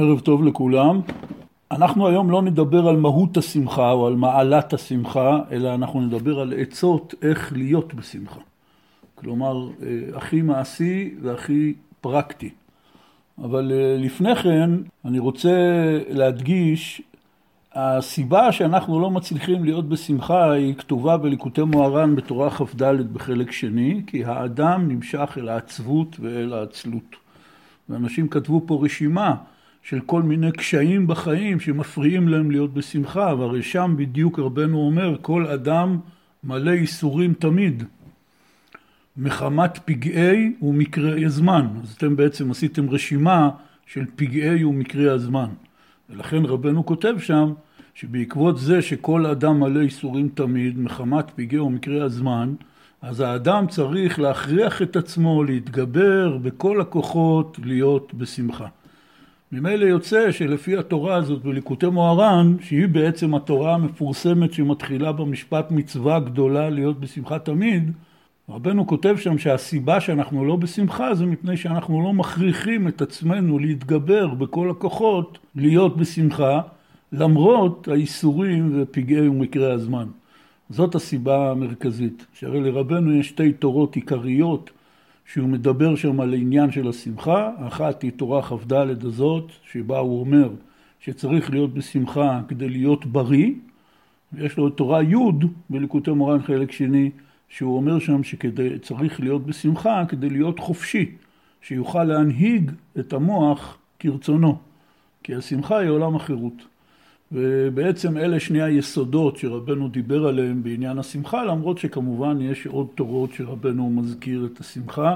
ערב טוב לכולם. אנחנו היום לא נדבר על מהות השמחה או על מעלת השמחה, אלא אנחנו נדבר על עצות איך להיות בשמחה. כלומר, אה, הכי מעשי והכי פרקטי. אבל אה, לפני כן, אני רוצה להדגיש, הסיבה שאנחנו לא מצליחים להיות בשמחה היא כתובה בליקוטי מוהר"ן בתורה כ"ד בחלק שני, כי האדם נמשך אל העצבות ואל העצלות. ואנשים כתבו פה רשימה של כל מיני קשיים בחיים שמפריעים להם להיות בשמחה, והרי שם בדיוק רבנו אומר, כל אדם מלא ייסורים תמיד. מחמת פגעי ומקרי הזמן. אז אתם בעצם עשיתם רשימה של פגעי ומקרי הזמן. ולכן רבנו כותב שם שבעקבות זה שכל אדם מלא ייסורים תמיד, מחמת פגעי ומקרי הזמן, אז האדם צריך להכריח את עצמו להתגבר בכל הכוחות להיות בשמחה. ממילא יוצא שלפי התורה הזאת בליקוטי מוהר"ן, שהיא בעצם התורה המפורסמת שמתחילה במשפט מצווה גדולה להיות בשמחה תמיד, רבנו כותב שם שהסיבה שאנחנו לא בשמחה זה מפני שאנחנו לא מכריחים את עצמנו להתגבר בכל הכוחות להיות בשמחה למרות האיסורים ופגעי ומקרי הזמן. זאת הסיבה המרכזית, שהרי לרבנו יש שתי תורות עיקריות שהוא מדבר שם על העניין של השמחה, אחת היא תורה כ"ד הזאת, שבה הוא אומר שצריך להיות בשמחה כדי להיות בריא, ויש לו את תורה י' בליקוטי מורן חלק שני, שהוא אומר שם שצריך להיות בשמחה כדי להיות חופשי, שיוכל להנהיג את המוח כרצונו, כי השמחה היא עולם החירות. ובעצם אלה שני היסודות שרבנו דיבר עליהם בעניין השמחה, למרות שכמובן יש עוד תורות שרבנו מזכיר את השמחה.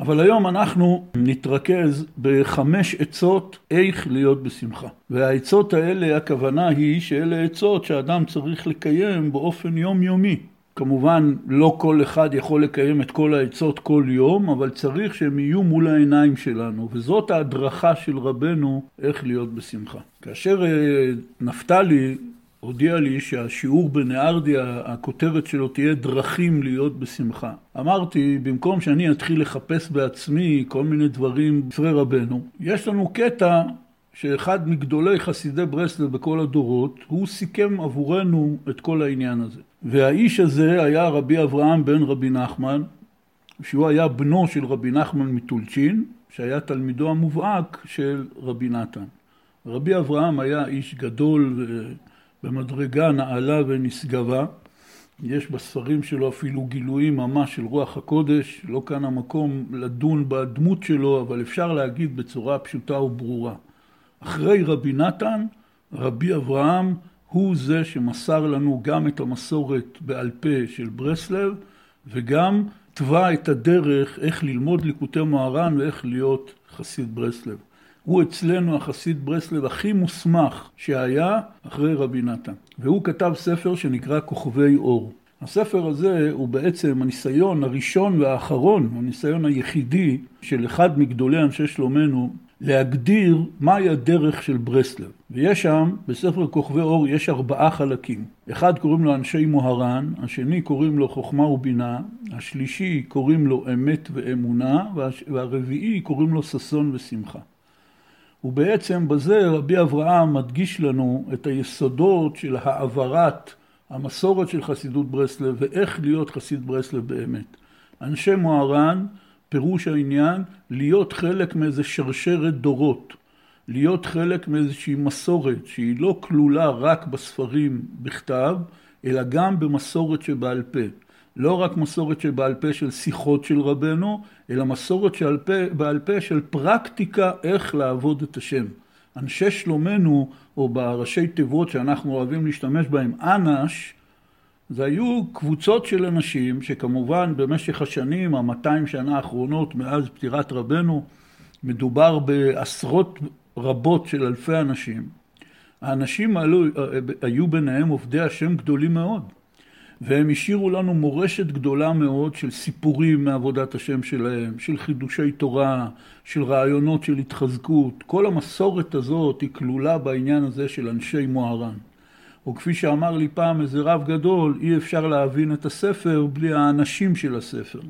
אבל היום אנחנו נתרכז בחמש עצות איך להיות בשמחה. והעצות האלה, הכוונה היא שאלה עצות שאדם צריך לקיים באופן יומיומי. כמובן לא כל אחד יכול לקיים את כל העצות כל יום, אבל צריך שהם יהיו מול העיניים שלנו, וזאת ההדרכה של רבנו איך להיות בשמחה. כאשר אה, נפתלי הודיע לי שהשיעור בנהרדיה, הכותרת שלו תהיה דרכים להיות בשמחה. אמרתי, במקום שאני אתחיל לחפש בעצמי כל מיני דברים בספרי רבנו, יש לנו קטע שאחד מגדולי חסידי ברסלב בכל הדורות, הוא סיכם עבורנו את כל העניין הזה. והאיש הזה היה רבי אברהם בן רבי נחמן, שהוא היה בנו של רבי נחמן מטולצ'ין, שהיה תלמידו המובהק של רבי נתן. רבי אברהם היה איש גדול במדרגה נעלה ונשגבה. יש בספרים שלו אפילו גילויים ממש של רוח הקודש, לא כאן המקום לדון בדמות שלו, אבל אפשר להגיד בצורה פשוטה וברורה. אחרי רבי נתן, רבי אברהם הוא זה שמסר לנו גם את המסורת בעל פה של ברסלב וגם תבע את הדרך איך ללמוד ליקוטי מוהר"ן ואיך להיות חסיד ברסלב. הוא אצלנו החסיד ברסלב הכי מוסמך שהיה אחרי רבי נתן. והוא כתב ספר שנקרא כוכבי אור. הספר הזה הוא בעצם הניסיון הראשון והאחרון, הניסיון היחידי של אחד מגדולי אנשי שלומנו להגדיר מהי הדרך של ברסלב. ויש שם, בספר כוכבי אור, יש ארבעה חלקים. אחד קוראים לו אנשי מוהר"ן, השני קוראים לו חוכמה ובינה, השלישי קוראים לו אמת ואמונה, והרביעי קוראים לו ששון ושמחה. ובעצם בזה רבי אברהם מדגיש לנו את היסודות של העברת המסורת של חסידות ברסלב ואיך להיות חסיד ברסלב באמת. אנשי מוהר"ן פירוש העניין להיות חלק מאיזה שרשרת דורות, להיות חלק מאיזושהי מסורת שהיא לא כלולה רק בספרים בכתב, אלא גם במסורת שבעל פה. לא רק מסורת שבעל פה של שיחות של רבנו, אלא מסורת שבעל פה, של פרקטיקה איך לעבוד את השם. אנשי שלומנו, או בראשי תיבות שאנחנו אוהבים להשתמש בהם, אנש, זה היו קבוצות של אנשים שכמובן במשך השנים, המאתיים שנה האחרונות מאז פטירת רבנו, מדובר בעשרות רבות של אלפי אנשים. האנשים האלו היו ביניהם עובדי השם גדולים מאוד, והם השאירו לנו מורשת גדולה מאוד של סיפורים מעבודת השם שלהם, של חידושי תורה, של רעיונות של התחזקות. כל המסורת הזאת היא כלולה בעניין הזה של אנשי מוהר"ן. או כפי שאמר לי פעם איזה רב גדול, אי אפשר להבין את הספר בלי האנשים של הספר.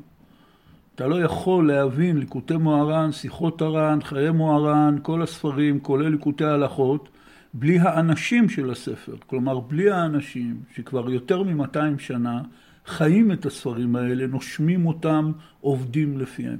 אתה לא יכול להבין ליקוטי מוהר"ן, שיחות הר"ן, חיי מוהר"ן, כל הספרים, כולל ליקוטי ההלכות, בלי האנשים של הספר. כלומר, בלי האנשים שכבר יותר מ-200 שנה חיים את הספרים האלה, נושמים אותם, עובדים לפיהם.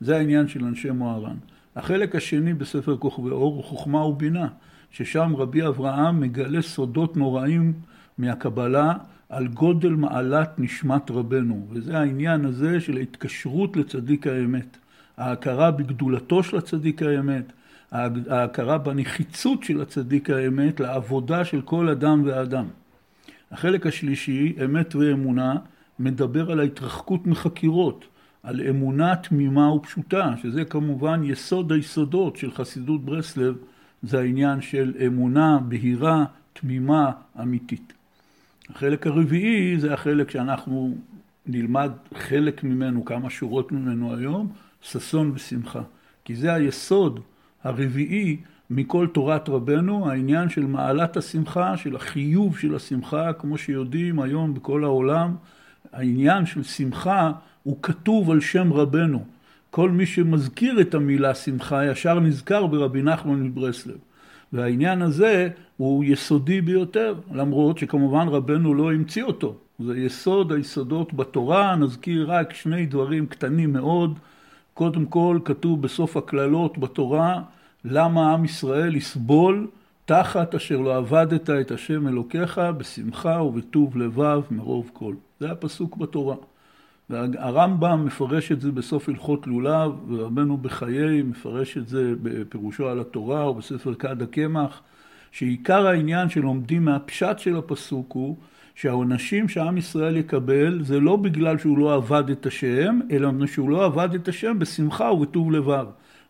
זה העניין של אנשי מוהר"ן. החלק השני בספר כוכבי אור הוא חוכמה ובינה, ששם רבי אברהם מגלה סודות נוראים מהקבלה על גודל מעלת נשמת רבנו, וזה העניין הזה של ההתקשרות לצדיק האמת. ההכרה בגדולתו של הצדיק האמת, ההכרה בנחיצות של הצדיק האמת לעבודה של כל אדם ואדם. החלק השלישי, אמת ואמונה, מדבר על ההתרחקות מחקירות, על אמונה תמימה ופשוטה, שזה כמובן יסוד היסודות של חסידות ברסלב, זה העניין של אמונה בהירה, תמימה, אמיתית. החלק הרביעי זה החלק שאנחנו נלמד חלק ממנו, כמה שורות ממנו היום, ששון ושמחה. כי זה היסוד הרביעי מכל תורת רבנו, העניין של מעלת השמחה, של החיוב של השמחה, כמו שיודעים היום בכל העולם, העניין של שמחה הוא כתוב על שם רבנו. כל מי שמזכיר את המילה שמחה ישר נזכר ברבי נחמן מברסלב. והעניין הזה הוא יסודי ביותר, למרות שכמובן רבנו לא המציא אותו. זה יסוד היסודות בתורה, נזכיר רק שני דברים קטנים מאוד. קודם כל, כתוב בסוף הקללות בתורה, למה עם ישראל יסבול תחת אשר לא עבדת את השם אלוקיך בשמחה ובטוב לבב מרוב כל. זה הפסוק בתורה. והרמב"ם מפרש את זה בסוף הלכות לולב, ורבנו בחיי מפרש את זה בפירושו על התורה או בספר כד הקמח, שעיקר העניין שלומדים מהפשט של הפסוק הוא שהעונשים שעם ישראל יקבל זה לא בגלל שהוא לא עבד את השם, אלא שהוא לא עבד את השם בשמחה ובטוב לבב.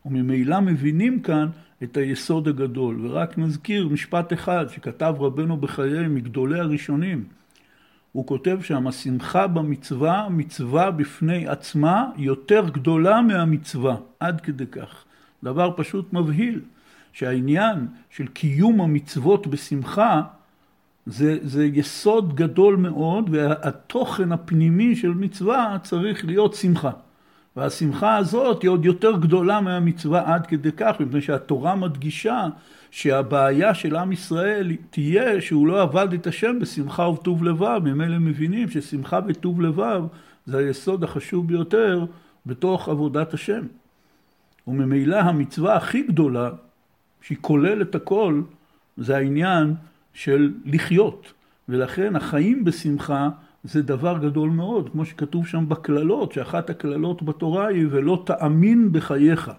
וממילא מבינים כאן את היסוד הגדול. ורק נזכיר משפט אחד שכתב רבנו בחיי מגדולי הראשונים. הוא כותב שם, השמחה במצווה, מצווה בפני עצמה יותר גדולה מהמצווה, עד כדי כך. דבר פשוט מבהיל, שהעניין של קיום המצוות בשמחה זה, זה יסוד גדול מאוד, והתוכן הפנימי של מצווה צריך להיות שמחה. והשמחה הזאת היא עוד יותר גדולה מהמצווה עד כדי כך, מפני שהתורה מדגישה שהבעיה של עם ישראל תהיה שהוא לא עבד את השם בשמחה וטוב לבב, ממילא מבינים ששמחה וטוב לבב זה היסוד החשוב ביותר בתוך עבודת השם. וממילא המצווה הכי גדולה, שהיא כוללת הכל, זה העניין של לחיות. ולכן החיים בשמחה זה דבר גדול מאוד, כמו שכתוב שם בקללות, שאחת הקללות בתורה היא ולא תאמין בחייך.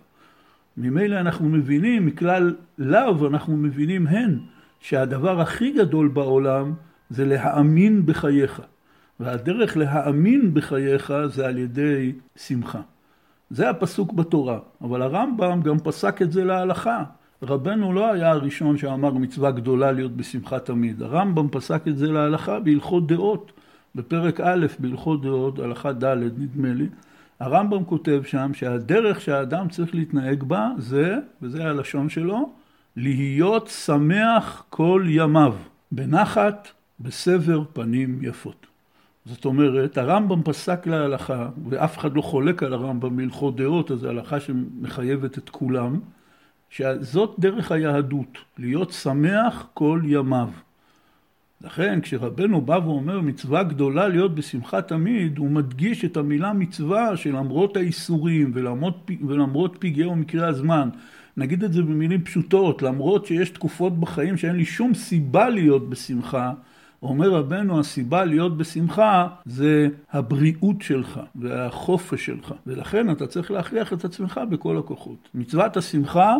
ממילא אנחנו מבינים, מכלל לאו אנחנו מבינים הן, שהדבר הכי גדול בעולם זה להאמין בחייך. והדרך להאמין בחייך זה על ידי שמחה. זה הפסוק בתורה, אבל הרמב"ם גם פסק את זה להלכה. רבנו לא היה הראשון שאמר מצווה גדולה להיות בשמחה תמיד. הרמב"ם פסק את זה להלכה בהלכות דעות. בפרק א' בהלכות דעות, הלכה ד' נדמה לי, הרמב"ם כותב שם שהדרך שהאדם צריך להתנהג בה זה, וזה הלשון שלו, להיות שמח כל ימיו, בנחת, בסבר פנים יפות. זאת אומרת, הרמב"ם פסק להלכה, ואף אחד לא חולק על הרמב"ם בהלכות דעות, אז זו הלכה שמחייבת את כולם, שזאת דרך היהדות, להיות שמח כל ימיו. לכן כשרבנו בא ואומר מצווה גדולה להיות בשמחה תמיד, הוא מדגיש את המילה מצווה שלמרות האיסורים ולמרות, ולמרות פגעי ומקרי הזמן, נגיד את זה במילים פשוטות, למרות שיש תקופות בחיים שאין לי שום סיבה להיות בשמחה, אומר רבנו הסיבה להיות בשמחה זה הבריאות שלך והחופש שלך ולכן אתה צריך להכריח את עצמך בכל הכוחות. מצוות השמחה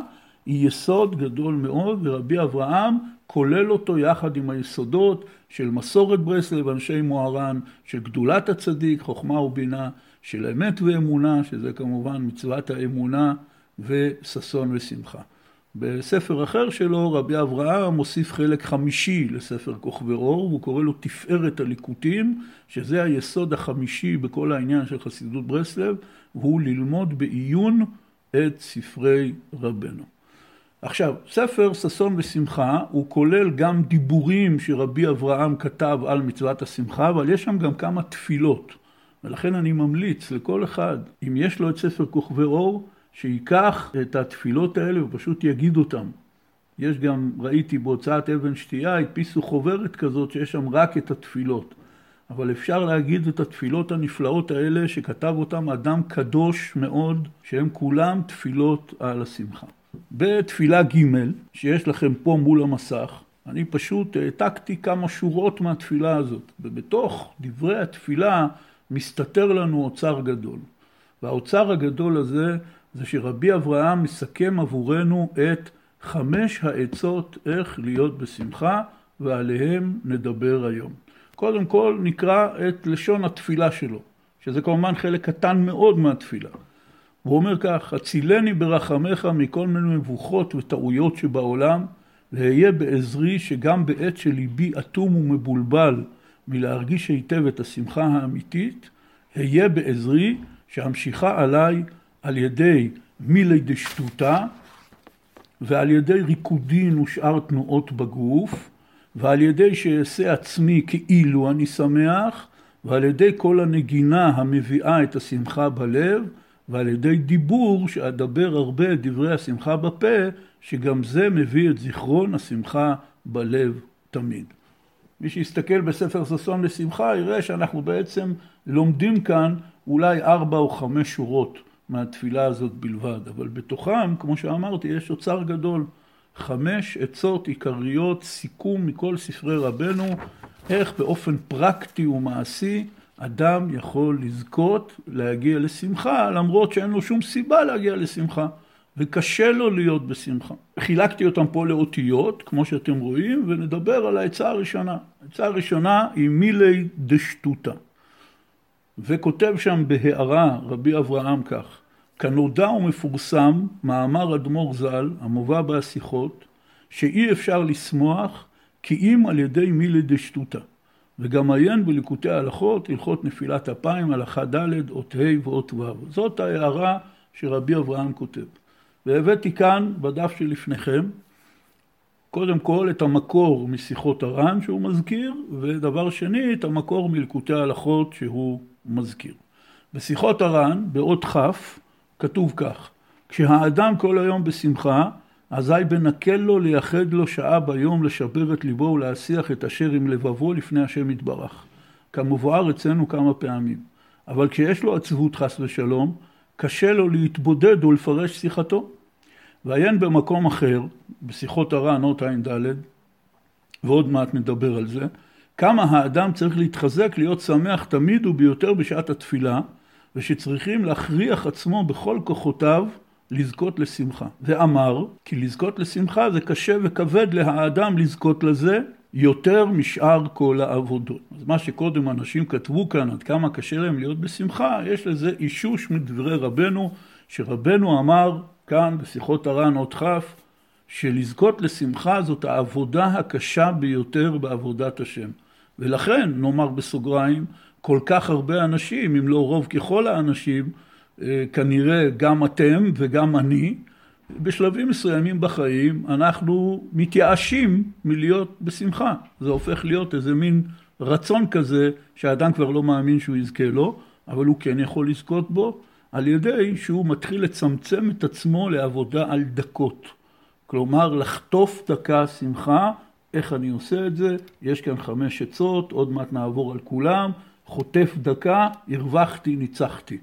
היא יסוד גדול מאוד, ורבי אברהם כולל אותו יחד עם היסודות של מסורת ברסלב, אנשי מוהר"ן, של גדולת הצדיק, חוכמה ובינה, של אמת ואמונה, שזה כמובן מצוות האמונה, וששון ושמחה. בספר אחר שלו, רבי אברהם מוסיף חלק חמישי לספר כוכבי אור, והוא קורא לו תפארת הליקוטים, שזה היסוד החמישי בכל העניין של חסידות ברסלב, והוא ללמוד בעיון את ספרי רבנו. עכשיו, ספר ששון ושמחה הוא כולל גם דיבורים שרבי אברהם כתב על מצוות השמחה, אבל יש שם גם כמה תפילות. ולכן אני ממליץ לכל אחד, אם יש לו את ספר כוכבי אור, שייקח את התפילות האלה ופשוט יגיד אותם. יש גם, ראיתי בהוצאת אבן שתייה, הדפיסו חוברת כזאת שיש שם רק את התפילות. אבל אפשר להגיד את התפילות הנפלאות האלה שכתב אותם אדם קדוש מאוד, שהם כולם תפילות על השמחה. בתפילה ג' שיש לכם פה מול המסך, אני פשוט העתקתי כמה שורות מהתפילה הזאת, ובתוך דברי התפילה מסתתר לנו אוצר גדול. והאוצר הגדול הזה זה שרבי אברהם מסכם עבורנו את חמש העצות איך להיות בשמחה, ועליהם נדבר היום. קודם כל נקרא את לשון התפילה שלו, שזה כמובן חלק קטן מאוד מהתפילה. הוא אומר כך, הצילני ברחמך מכל מיני מבוכות וטעויות שבעולם, ואהיה בעזרי שגם בעת שליבי אטום ומבולבל מלהרגיש היטב את השמחה האמיתית, אהיה בעזרי שהמשיכה עליי על ידי מילי דשטותה ועל ידי ריקודין ושאר תנועות בגוף ועל ידי שאעשה עצמי כאילו אני שמח ועל ידי כל הנגינה המביאה את השמחה בלב ועל ידי דיבור שאדבר הרבה דברי השמחה בפה שגם זה מביא את זיכרון השמחה בלב תמיד. מי שיסתכל בספר ששון לשמחה יראה שאנחנו בעצם לומדים כאן אולי ארבע או חמש שורות מהתפילה הזאת בלבד, אבל בתוכם, כמו שאמרתי, יש אוצר גדול. חמש עצות עיקריות, סיכום מכל ספרי רבנו, איך באופן פרקטי ומעשי אדם יכול לזכות להגיע לשמחה, למרות שאין לו שום סיבה להגיע לשמחה. וקשה לו להיות בשמחה. חילקתי אותם פה לאותיות, כמו שאתם רואים, ונדבר על העצה הראשונה. העצה הראשונה היא מילי דשטותה. וכותב שם בהערה רבי אברהם כך: כנודע ומפורסם מאמר אדמו"ר ז"ל, המובא בהשיחות, שאי אפשר לשמוח כי אם על ידי מילי דשטותה. וגם עיין בליקוטי ההלכות, הלכות נפילת אפיים, הלכה ד', אות ה' ואות ו'. זאת ההערה שרבי אברהם כותב. והבאתי כאן בדף שלפניכם, קודם כל את המקור משיחות הר"ן שהוא מזכיר, ודבר שני את המקור מלקוטי ההלכות שהוא מזכיר. בשיחות הר"ן, באות כ', כתוב כך: כשהאדם כל היום בשמחה, אזי בנקל לו לייחד לו שעה ביום לשבר את ליבו ולהסיח את אשר עם לבבו לפני השם יתברך. כמובהר אצלנו כמה פעמים. אבל כשיש לו עצבות חס ושלום, קשה לו להתבודד ולפרש שיחתו. ועיין במקום אחר, בשיחות הר"ן, אות ע"ד, ועוד מעט נדבר על זה, כמה האדם צריך להתחזק להיות שמח תמיד וביותר בשעת התפילה, ושצריכים להכריח עצמו בכל כוחותיו לזכות לשמחה. ואמר, כי לזכות לשמחה זה קשה וכבד להאדם לזכות לזה יותר משאר כל העבודות. אז מה שקודם אנשים כתבו כאן, עד כמה קשה להם להיות בשמחה, יש לזה אישוש מדברי רבנו, שרבנו אמר כאן בשיחות הר"ן עוד כ', שלזכות לשמחה זאת העבודה הקשה ביותר בעבודת השם. ולכן, נאמר בסוגריים, כל כך הרבה אנשים, אם לא רוב ככל האנשים, כנראה גם אתם וגם אני, בשלבים מסוימים בחיים אנחנו מתייאשים מלהיות בשמחה. זה הופך להיות איזה מין רצון כזה שהאדם כבר לא מאמין שהוא יזכה לו, אבל הוא כן יכול לזכות בו על ידי שהוא מתחיל לצמצם את עצמו לעבודה על דקות. כלומר, לחטוף דקה שמחה, איך אני עושה את זה? יש כאן חמש עצות, עוד מעט נעבור על כולם. חוטף דקה, הרווחתי, ניצחתי.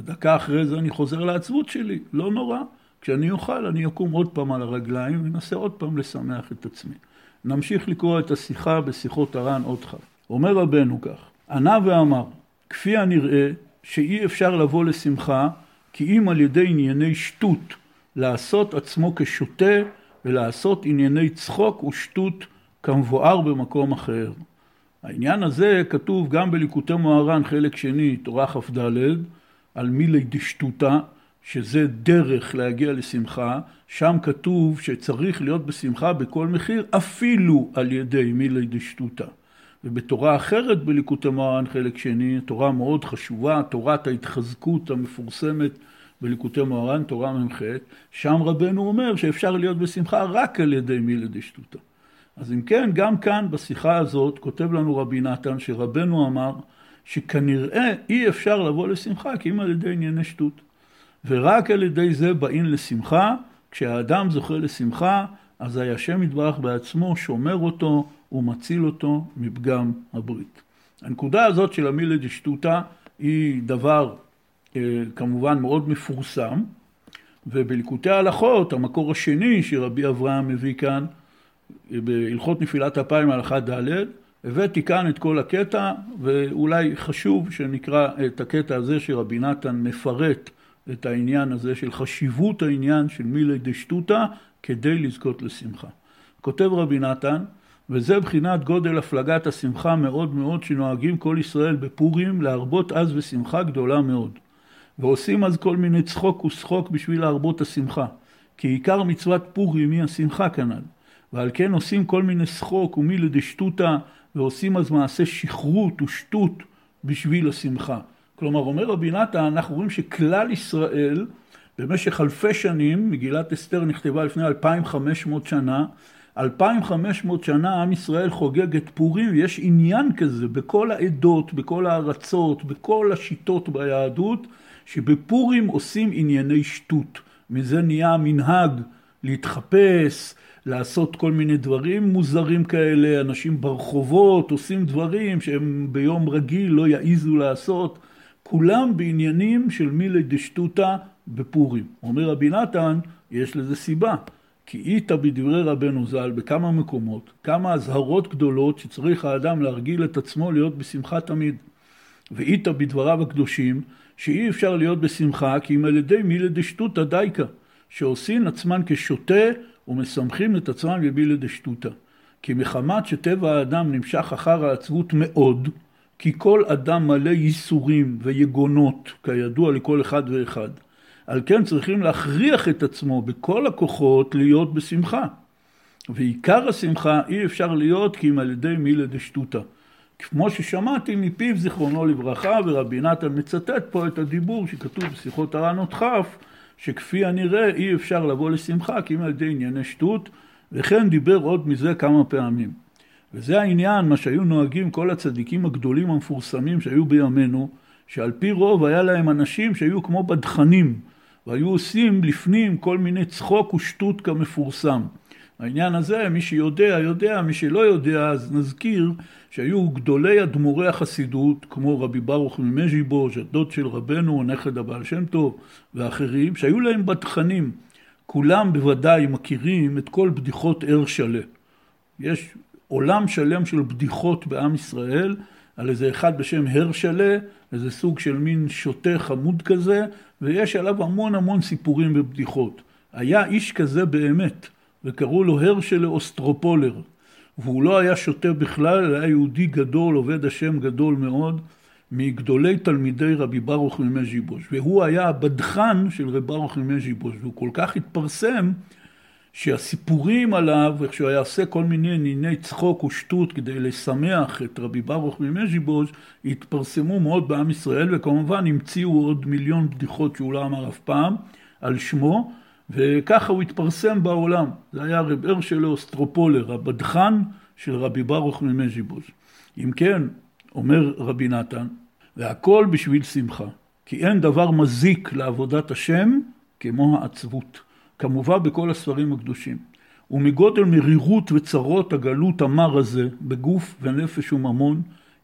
בדקה אחרי זה אני חוזר לעצבות שלי, לא נורא. כשאני אוכל, אני אקום עוד פעם על הרגליים ואנסה עוד פעם לשמח את עצמי. נמשיך לקרוא את השיחה בשיחות הר"ן עוד חב. אומר רבנו כך, ענה ואמר, כפי הנראה שאי אפשר לבוא לשמחה, כי אם על ידי ענייני שטות לעשות עצמו כשוטה ולעשות ענייני צחוק ושטות כמבואר במקום אחר. העניין הזה כתוב גם בליקוטי מוהר"ן חלק שני, תורה כ"ד, על מילי דשטותא, שזה דרך להגיע לשמחה, שם כתוב שצריך להיות בשמחה בכל מחיר, אפילו על ידי מילי דשטותא. ובתורה אחרת בליקוטי מוהר"ן חלק שני, תורה מאוד חשובה, תורת ההתחזקות המפורסמת בליקוטי מוהר"ן, תורה מ"ח, שם רבנו אומר שאפשר להיות בשמחה רק על ידי מילי דשטותא. אז אם כן, גם כאן בשיחה הזאת כותב לנו רבי נתן שרבנו אמר שכנראה אי אפשר לבוא לשמחה כי אם על ידי ענייני שטות. ורק על ידי זה באים לשמחה, כשהאדם זוכה לשמחה, אזי השם יתברך בעצמו שומר אותו ומציל אותו מפגם הברית. הנקודה הזאת של המילה דשטותא היא דבר אה, כמובן מאוד מפורסם, ובליקוטי ההלכות, המקור השני שרבי אברהם מביא כאן, בהלכות נפילת אפיים הלכה ד', הבאתי כאן את כל הקטע, ואולי חשוב שנקרא את הקטע הזה שרבי נתן מפרט את העניין הזה של חשיבות העניין של מילי דשטותא כדי לזכות לשמחה. כותב רבי נתן, וזה בחינת גודל הפלגת השמחה מאוד מאוד שנוהגים כל ישראל בפורים להרבות אז בשמחה גדולה מאוד. ועושים אז כל מיני צחוק ושחוק בשביל להרבות השמחה. כי עיקר מצוות פורים היא השמחה כנ"ל. ועל כן עושים כל מיני שחוק ומילי דשטותא ועושים אז מעשה שכרות ושטות בשביל השמחה. כלומר, אומר רבי נתן, אנחנו רואים שכלל ישראל במשך אלפי שנים, מגילת אסתר נכתבה לפני 2,500 שנה, 2,500 שנה עם ישראל חוגג את פורים, יש עניין כזה בכל העדות, בכל הארצות, בכל השיטות ביהדות, שבפורים עושים ענייני שטות. מזה נהיה המנהג להתחפש, לעשות כל מיני דברים מוזרים כאלה, אנשים ברחובות עושים דברים שהם ביום רגיל לא יעיזו לעשות, כולם בעניינים של מילי דשטותא בפורים. אומר רבי נתן, יש לזה סיבה. כי איתא בדברי רבנו ז"ל בכמה מקומות, כמה אזהרות גדולות שצריך האדם להרגיל את עצמו להיות בשמחה תמיד. ואיתא בדבריו הקדושים, שאי אפשר להיות בשמחה כי אם על ידי מילי דשטותא דייקה, שעושים עצמן כשוטה ומשמחים את עצמם בבילי דשטותא. כי מחמת שטבע האדם נמשך אחר העצבות מאוד, כי כל אדם מלא ייסורים ויגונות, כידוע לכל אחד ואחד. על כן צריכים להכריח את עצמו בכל הכוחות להיות בשמחה. ועיקר השמחה אי אפשר להיות כי אם על ידי מילה דשטותא. כמו ששמעתי מפיו זיכרונו לברכה, ורבי נתן מצטט פה את הדיבור שכתוב בשיחות הרענות כ', שכפי הנראה אי אפשר לבוא לשמחה כי אם על ידי ענייני שטות, וכן דיבר עוד מזה כמה פעמים. וזה העניין, מה שהיו נוהגים כל הצדיקים הגדולים המפורסמים שהיו בימינו, שעל פי רוב היה להם אנשים שהיו כמו בדחנים, והיו עושים לפנים כל מיני צחוק ושטות כמפורסם. העניין הזה, מי שיודע, יודע, מי שלא יודע, אז נזכיר שהיו גדולי אדמו"רי החסידות, כמו רבי ברוך ממז'יבוז', הדוד של רבנו, נכד הבעל שם טוב, ואחרים, שהיו להם בתכנים. כולם בוודאי מכירים את כל בדיחות ער שלם. יש עולם שלם של בדיחות בעם ישראל, על איזה אחד בשם הרשלה, איזה סוג של מין שוטה חמוד כזה, ויש עליו המון המון סיפורים ובדיחות. היה איש כזה באמת, וקראו לו הרשלה אוסטרופולר, והוא לא היה שוטה בכלל, אלא היה יהודי גדול, עובד השם גדול מאוד, מגדולי תלמידי רבי ברוך ממז'יבוש, והוא היה הבדחן של רבי ברוך ממז'יבוש, והוא כל כך התפרסם שהסיפורים עליו, איך שהוא היה עושה כל מיני ענייני צחוק ושטות כדי לשמח את רבי ברוך ממז'יבוז', התפרסמו מאוד בעם ישראל, וכמובן המציאו עוד מיליון בדיחות שהוא לא אמר אף פעם על שמו, וככה הוא התפרסם בעולם. זה היה רב הרשל אוסטרופולר, הבדחן של רבי ברוך ממז'יבוז'. אם כן, אומר רבי נתן, והכל בשביל שמחה, כי אין דבר מזיק לעבודת השם כמו העצבות. כמובן בכל הספרים הקדושים. ומגודל מרירות וצרות הגלות המר הזה בגוף ונפש וממון,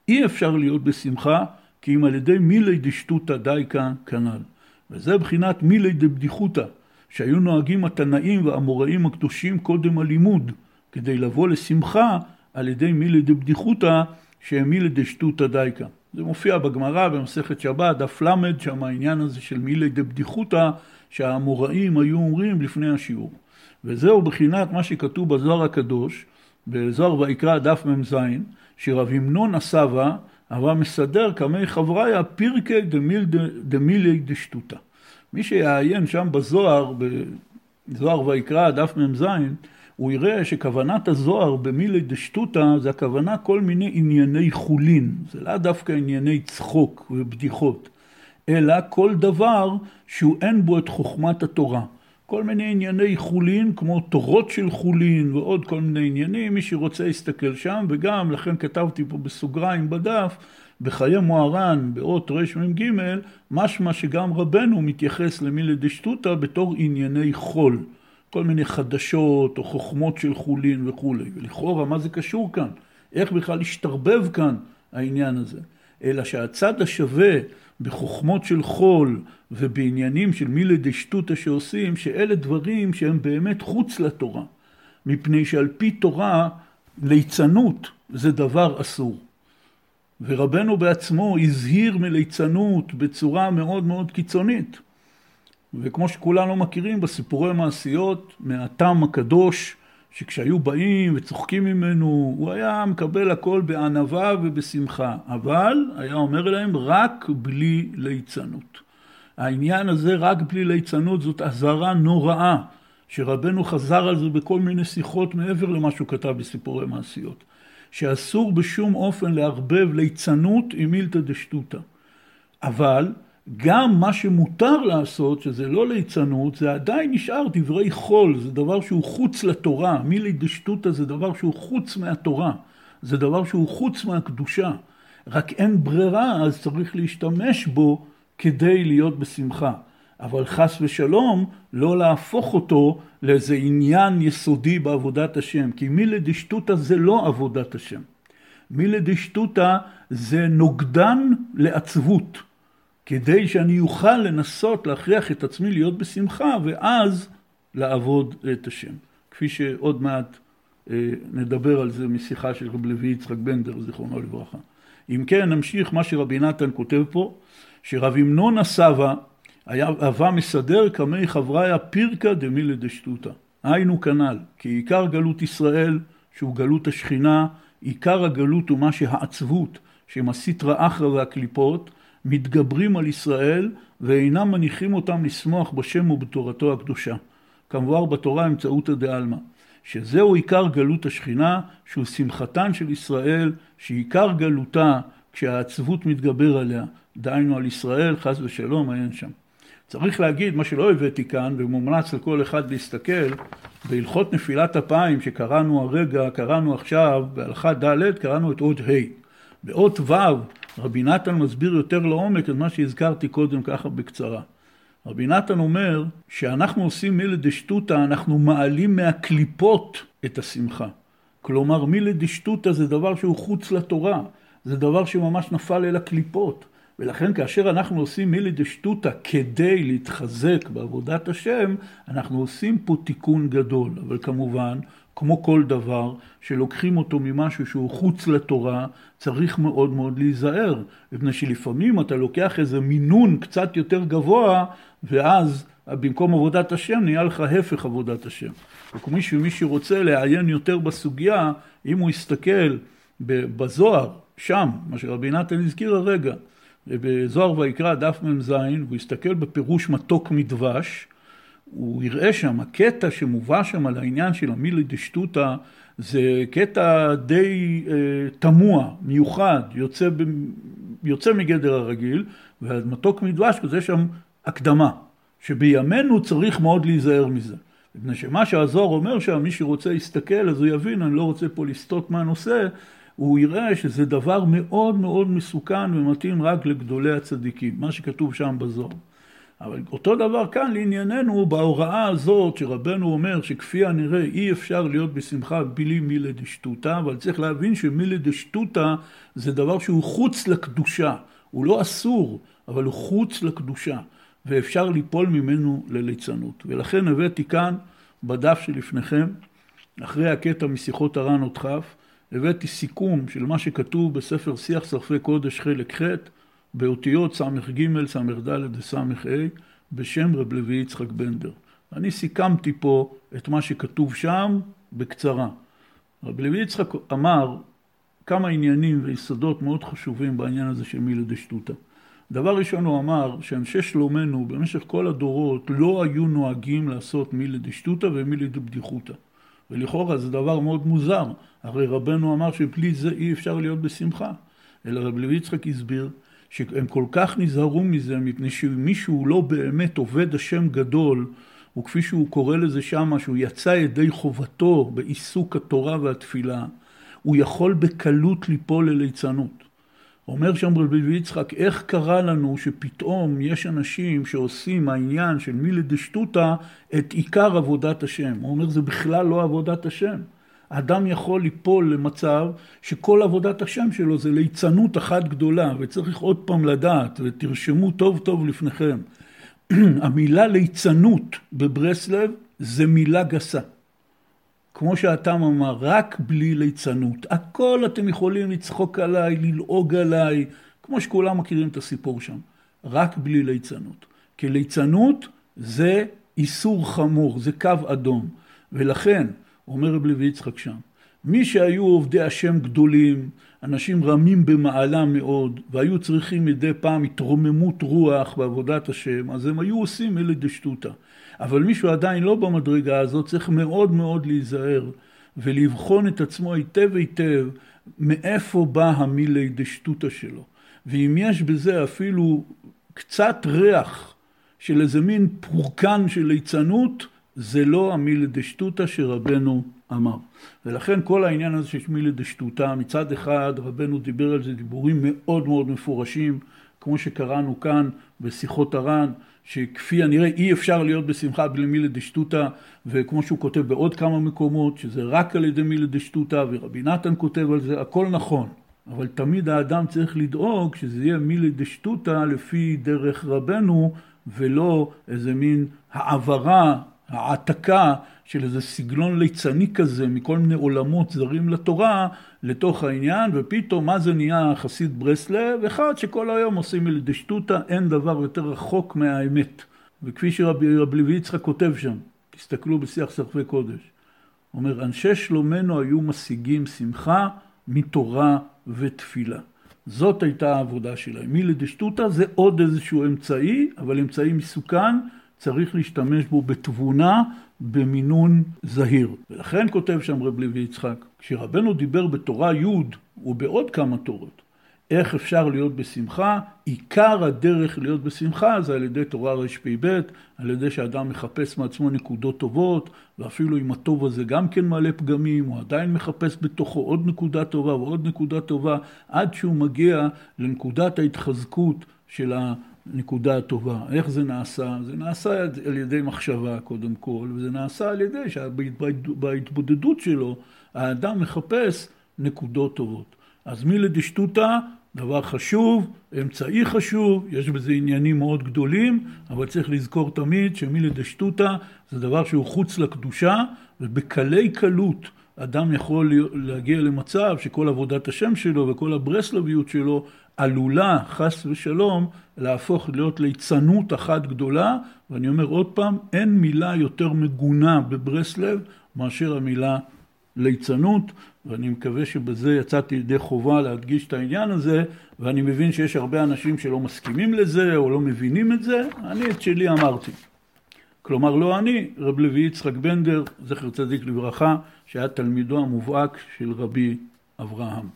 אי אפשר להיות בשמחה, כי אם על ידי מילי דשטותא דייקה כנ"ל. וזה בחינת מילי דבדיחותא, שהיו נוהגים התנאים והאמוראים הקדושים קודם הלימוד, כדי לבוא לשמחה על ידי מילי דבדיחותא, שהם מילי דשטותא דייקה. זה מופיע בגמרא במסכת שבת, דף ל', שם העניין הזה של מילי דבדיחותא, שהאמוראים היו אומרים לפני השיעור. וזהו בחינת מה שכתוב בזוהר הקדוש, בזוהר ויקרא דף מ"ז, שרב המנון הסבא, אבל מסדר כמי חבריה פירקי דמילי דשטותא. מי שיעיין שם בזוהר, בזוהר ויקרא דף מ"ז, הוא יראה שכוונת הזוהר במילי דשטותא זה הכוונה כל מיני ענייני חולין, זה לאו דווקא ענייני צחוק ובדיחות. אלא כל דבר שהוא אין בו את חוכמת התורה. כל מיני ענייני חולין, כמו תורות של חולין ועוד כל מיני עניינים, מי שרוצה יסתכל שם, וגם, לכן כתבתי פה בסוגריים בדף, בחיי מוהר"ן, באות רמ"ג, משמע שגם רבנו מתייחס למילי דשטותא בתור ענייני חול. כל מיני חדשות או חוכמות של חולין וכולי. ולכאורה, מה זה קשור כאן? איך בכלל השתרבב כאן העניין הזה? אלא שהצד השווה בחוכמות של חול ובעניינים של מילי דשטותא שעושים, שאלה דברים שהם באמת חוץ לתורה. מפני שעל פי תורה, ליצנות זה דבר אסור. ורבנו בעצמו הזהיר מליצנות בצורה מאוד מאוד קיצונית. וכמו שכולנו מכירים בסיפורי מעשיות, מהטעם הקדוש, שכשהיו באים וצוחקים ממנו, הוא היה מקבל הכל בענווה ובשמחה, אבל היה אומר להם רק בלי ליצנות. העניין הזה רק בלי ליצנות זאת אזהרה נוראה, שרבנו חזר על זה בכל מיני שיחות מעבר למה שהוא כתב בסיפורי מעשיות. שאסור בשום אופן לערבב ליצנות עם מילתא דשטותא. אבל גם מה שמותר לעשות, שזה לא ליצנות, זה עדיין נשאר דברי חול, זה דבר שהוא חוץ לתורה. מילי דשטותא זה דבר שהוא חוץ מהתורה, זה דבר שהוא חוץ מהקדושה. רק אין ברירה, אז צריך להשתמש בו כדי להיות בשמחה. אבל חס ושלום לא להפוך אותו לאיזה עניין יסודי בעבודת השם, כי מילי דשטותא זה לא עבודת השם. מילי דשטותא זה נוגדן לעצבות, כדי שאני אוכל לנסות להכריח את עצמי להיות בשמחה, ואז לעבוד את השם. כפי שעוד מעט אה, נדבר על זה משיחה של רב לוי יצחק בנדר, זיכרונו לברכה. אם כן, נמשיך מה שרבי נתן כותב פה, שרב המנון הסבא היה הווה מסדר כמי חבריה פירקא דמילי דשטותא. היינו כנ"ל, כי עיקר גלות ישראל, שהוא גלות השכינה, עיקר הגלות הוא מה שהעצבות, שהם הסיטרא אחרא והקליפות, מתגברים על ישראל ואינם מניחים אותם לשמוח בשם ובתורתו הקדושה. כמבואר בתורה אמצעותא דעלמא. שזהו עיקר גלות השכינה, שהוא שמחתן של ישראל, שעיקר גלותה כשהעצבות מתגבר עליה, דהיינו על ישראל, חס ושלום, אין שם. צריך להגיד, מה שלא הבאתי כאן, ומומלץ לכל אחד להסתכל, בהלכות נפילת אפיים שקראנו הרגע, קראנו עכשיו, בהלכה ד' קראנו את אות ה'. באות ו' רבי נתן מסביר יותר לעומק את מה שהזכרתי קודם ככה בקצרה. רבי נתן אומר שאנחנו עושים מילי דשטותא, אנחנו מעלים מהקליפות את השמחה. כלומר מילי דשטותא זה דבר שהוא חוץ לתורה, זה דבר שממש נפל אל הקליפות. ולכן כאשר אנחנו עושים מילי דשטותא כדי להתחזק בעבודת השם, אנחנו עושים פה תיקון גדול. אבל כמובן, כמו כל דבר, שלוקחים אותו ממשהו שהוא חוץ לתורה, צריך מאוד מאוד להיזהר. מפני שלפעמים אתה לוקח איזה מינון קצת יותר גבוה, ואז במקום עבודת השם נהיה לך הפך עבודת השם. וכמי שמי שרוצה לעיין יותר בסוגיה, אם הוא יסתכל בזוהר, שם, מה שרבי נתן הזכיר הרגע, בזוהר ויקרא דף מ"ז, והוא יסתכל בפירוש מתוק מדבש, הוא יראה שם, הקטע שמובא שם על העניין של המילי דשטותא, זה קטע די אה, תמוה, מיוחד, יוצא, ב, יוצא מגדר הרגיל, והמתוק מדבש, יש שם הקדמה, שבימינו צריך מאוד להיזהר מזה. מפני שמה שהזוהר אומר שם, מי שרוצה להסתכל אז הוא יבין, אני לא רוצה פה לסטות מהנושא, הוא יראה שזה דבר מאוד מאוד מסוכן ומתאים רק לגדולי הצדיקים, מה שכתוב שם בזוהר. אבל אותו דבר כאן לענייננו בהוראה הזאת שרבנו אומר שכפי הנראה אי אפשר להיות בשמחה בלי מילי דשטותא, אבל צריך להבין שמילי דשטותא זה דבר שהוא חוץ לקדושה, הוא לא אסור, אבל הוא חוץ לקדושה, ואפשר ליפול ממנו לליצנות. ולכן הבאתי כאן בדף שלפניכם, אחרי הקטע משיחות הר"ן עוד כ', הבאתי סיכום של מה שכתוב בספר שיח שרפי קודש חלק ח', באותיות ס"ג, ס"ד וס"ה, בשם רב לוי יצחק בנדר. אני סיכמתי פה את מה שכתוב שם בקצרה. רב לוי יצחק אמר כמה עניינים ויסודות מאוד חשובים בעניין הזה של מילי דשטותא. דבר ראשון הוא אמר שאנשי שלומנו במשך כל הדורות לא היו נוהגים לעשות מילי דשטותא ומילי דבדיחותא. ולכאורה זה דבר מאוד מוזר, הרי רבנו אמר שבלי זה אי אפשר להיות בשמחה. אלא רב לוי יצחק הסביר שהם כל כך נזהרו מזה מפני שמישהו לא באמת עובד השם גדול וכפי שהוא קורא לזה שמה, שהוא יצא ידי חובתו בעיסוק התורה והתפילה, הוא יכול בקלות ליפול לליצנות. אומר שם רבי יצחק, איך קרה לנו שפתאום יש אנשים שעושים מהעניין של מילי דשטותא את עיקר עבודת השם. הוא אומר, זה בכלל לא עבודת השם. האדם יכול ליפול למצב שכל עבודת השם שלו זה ליצנות אחת גדולה, וצריך עוד פעם לדעת, ותרשמו טוב טוב לפניכם. המילה ליצנות בברסלב זה מילה גסה. כמו שהתם אמר, רק בלי ליצנות. הכל אתם יכולים לצחוק עליי, ללעוג עליי, כמו שכולם מכירים את הסיפור שם. רק בלי ליצנות. כי ליצנות זה איסור חמור, זה קו אדום. ולכן, אומר רב לוי יצחק שם, מי שהיו עובדי השם גדולים, אנשים רמים במעלה מאוד, והיו צריכים מדי פעם התרוממות רוח בעבודת השם, אז הם היו עושים אלה דשטותא. אבל מישהו עדיין לא במדרגה הזאת, צריך מאוד מאוד להיזהר ולבחון את עצמו היטב היטב מאיפה בא המילי דשטותא שלו. ואם יש בזה אפילו קצת ריח של איזה מין פורקן של ליצנות, זה לא המילי דשטותא שרבנו אמר. ולכן כל העניין הזה של מילי דשטותא, מצד אחד רבנו דיבר על זה דיבורים מאוד מאוד מפורשים, כמו שקראנו כאן בשיחות הר"ן, שכפי הנראה אי אפשר להיות בשמחה בלי מילי דשטותא, וכמו שהוא כותב בעוד כמה מקומות, שזה רק על ידי מילי דשטותא, ורבי נתן כותב על זה, הכל נכון. אבל תמיד האדם צריך לדאוג שזה יהיה מילי דשטותא לפי דרך רבנו, ולא איזה מין העברה, העתקה של איזה סגנון ליצני כזה מכל מיני עולמות זרים לתורה לתוך העניין, ופתאום מה זה נהיה חסיד ברסלב? אחד שכל היום עושים מלדשטותא, אין דבר יותר רחוק מהאמת. וכפי שרבי רב לוי יצחק כותב שם, תסתכלו בשיח סרפי קודש, אומר, אנשי שלומנו היו משיגים שמחה מתורה ותפילה. זאת הייתה העבודה שלהם. מלדשטותא זה עוד איזשהו אמצעי, אבל אמצעי מסוכן, צריך להשתמש בו בתבונה, במינון זהיר. ולכן כותב שם רב לוי יצחק, כשרבנו דיבר בתורה י' ובעוד כמה תורות, איך אפשר להיות בשמחה, עיקר הדרך להיות בשמחה זה על ידי תורה רפ"ב, על ידי שאדם מחפש מעצמו נקודות טובות, ואפילו אם הטוב הזה גם כן מעלה פגמים, הוא עדיין מחפש בתוכו עוד נקודה טובה ועוד נקודה טובה, עד שהוא מגיע לנקודת ההתחזקות של הנקודה הטובה. איך זה נעשה? זה נעשה על ידי מחשבה קודם כל, וזה נעשה על ידי שבהתבודדות שלו האדם מחפש נקודות טובות. אז מלדשטותא, דבר חשוב, אמצעי חשוב, יש בזה עניינים מאוד גדולים, אבל צריך לזכור תמיד שמלדשטותא זה דבר שהוא חוץ לקדושה, ובקלי קלות אדם יכול להגיע למצב שכל עבודת השם שלו וכל הברסלביות שלו עלולה, חס ושלום, להפוך להיות ליצנות אחת גדולה, ואני אומר עוד פעם, אין מילה יותר מגונה בברסלב מאשר המילה ליצנות, ואני מקווה שבזה יצאתי ידי חובה להדגיש את העניין הזה, ואני מבין שיש הרבה אנשים שלא מסכימים לזה או לא מבינים את זה, אני את שלי אמרתי. כלומר לא אני, רב לוי יצחק בנדר, זכר צדיק לברכה, שהיה תלמידו המובהק של רבי אברהם.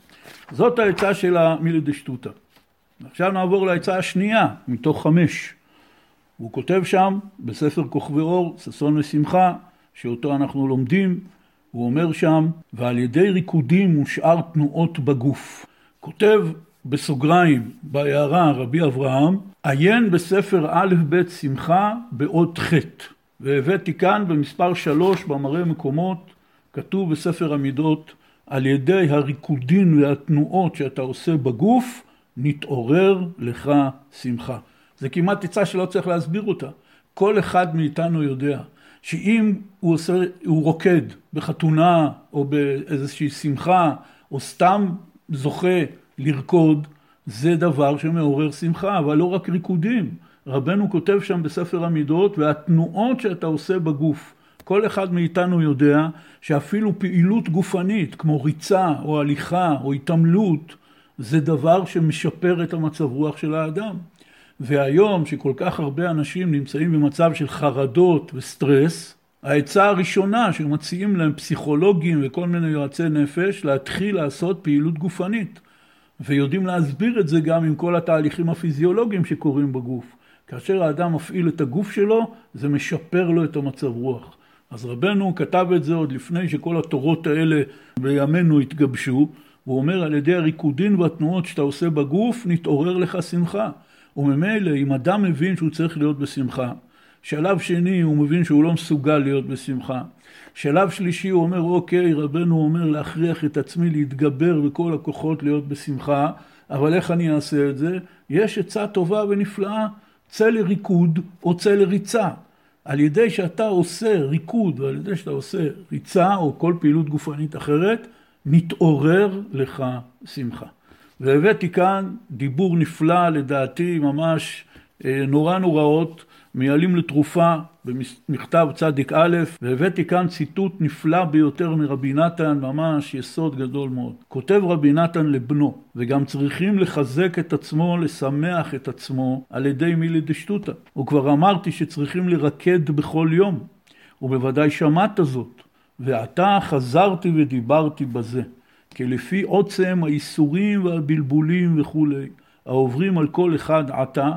זאת העצה של המילי דשטותא. עכשיו נעבור לעצה השנייה, מתוך חמש. הוא כותב שם, בספר כוכבי אור, ששון ושמחה, שאותו אנחנו לומדים, הוא אומר שם, ועל ידי ריקודים ושאר תנועות בגוף. כותב בסוגריים, בהערה רבי אברהם, עיין בספר א' ב' שמחה באות ח', והבאתי כאן במספר שלוש במראה מקומות, כתוב בספר המידות, על ידי הריקודים והתנועות שאתה עושה בגוף, נתעורר לך שמחה. זה כמעט עצה שלא צריך להסביר אותה. כל אחד מאיתנו יודע שאם הוא, עושה, הוא רוקד בחתונה או באיזושהי שמחה או סתם זוכה לרקוד, זה דבר שמעורר שמחה, אבל לא רק ריקודים. רבנו כותב שם בספר המידות, והתנועות שאתה עושה בגוף. כל אחד מאיתנו יודע שאפילו פעילות גופנית, כמו ריצה או הליכה או התעמלות, זה דבר שמשפר את המצב רוח של האדם. והיום שכל כך הרבה אנשים נמצאים במצב של חרדות וסטרס, העצה הראשונה שמציעים להם פסיכולוגים וכל מיני יועצי נפש, להתחיל לעשות פעילות גופנית. ויודעים להסביר את זה גם עם כל התהליכים הפיזיולוגיים שקורים בגוף. כאשר האדם מפעיל את הגוף שלו, זה משפר לו את המצב רוח. אז רבנו כתב את זה עוד לפני שכל התורות האלה בימינו התגבשו, הוא אומר על ידי הריקודין והתנועות שאתה עושה בגוף, נתעורר לך שמחה. וממילא אם אדם מבין שהוא צריך להיות בשמחה, שלב שני הוא מבין שהוא לא מסוגל להיות בשמחה. שלב שלישי הוא אומר אוקיי רבנו אומר להכריח את עצמי להתגבר בכל הכוחות להיות בשמחה אבל איך אני אעשה את זה? יש עצה טובה ונפלאה צא לריקוד או צא לריצה על ידי שאתה עושה ריקוד ועל ידי שאתה עושה ריצה או כל פעילות גופנית אחרת מתעורר לך שמחה. והבאתי כאן דיבור נפלא לדעתי ממש אה, נורא נוראות מילים לתרופה במכתב צדיק א', והבאתי כאן ציטוט נפלא ביותר מרבי נתן, ממש יסוד גדול מאוד. כותב רבי נתן לבנו, וגם צריכים לחזק את עצמו, לשמח את עצמו, על ידי מילי דשטותא. וכבר אמרתי שצריכים לרקד בכל יום, ובוודאי שמעת זאת, ועתה חזרתי ודיברתי בזה. כי לפי עוצם האיסורים והבלבולים וכולי, העוברים על כל אחד עתה,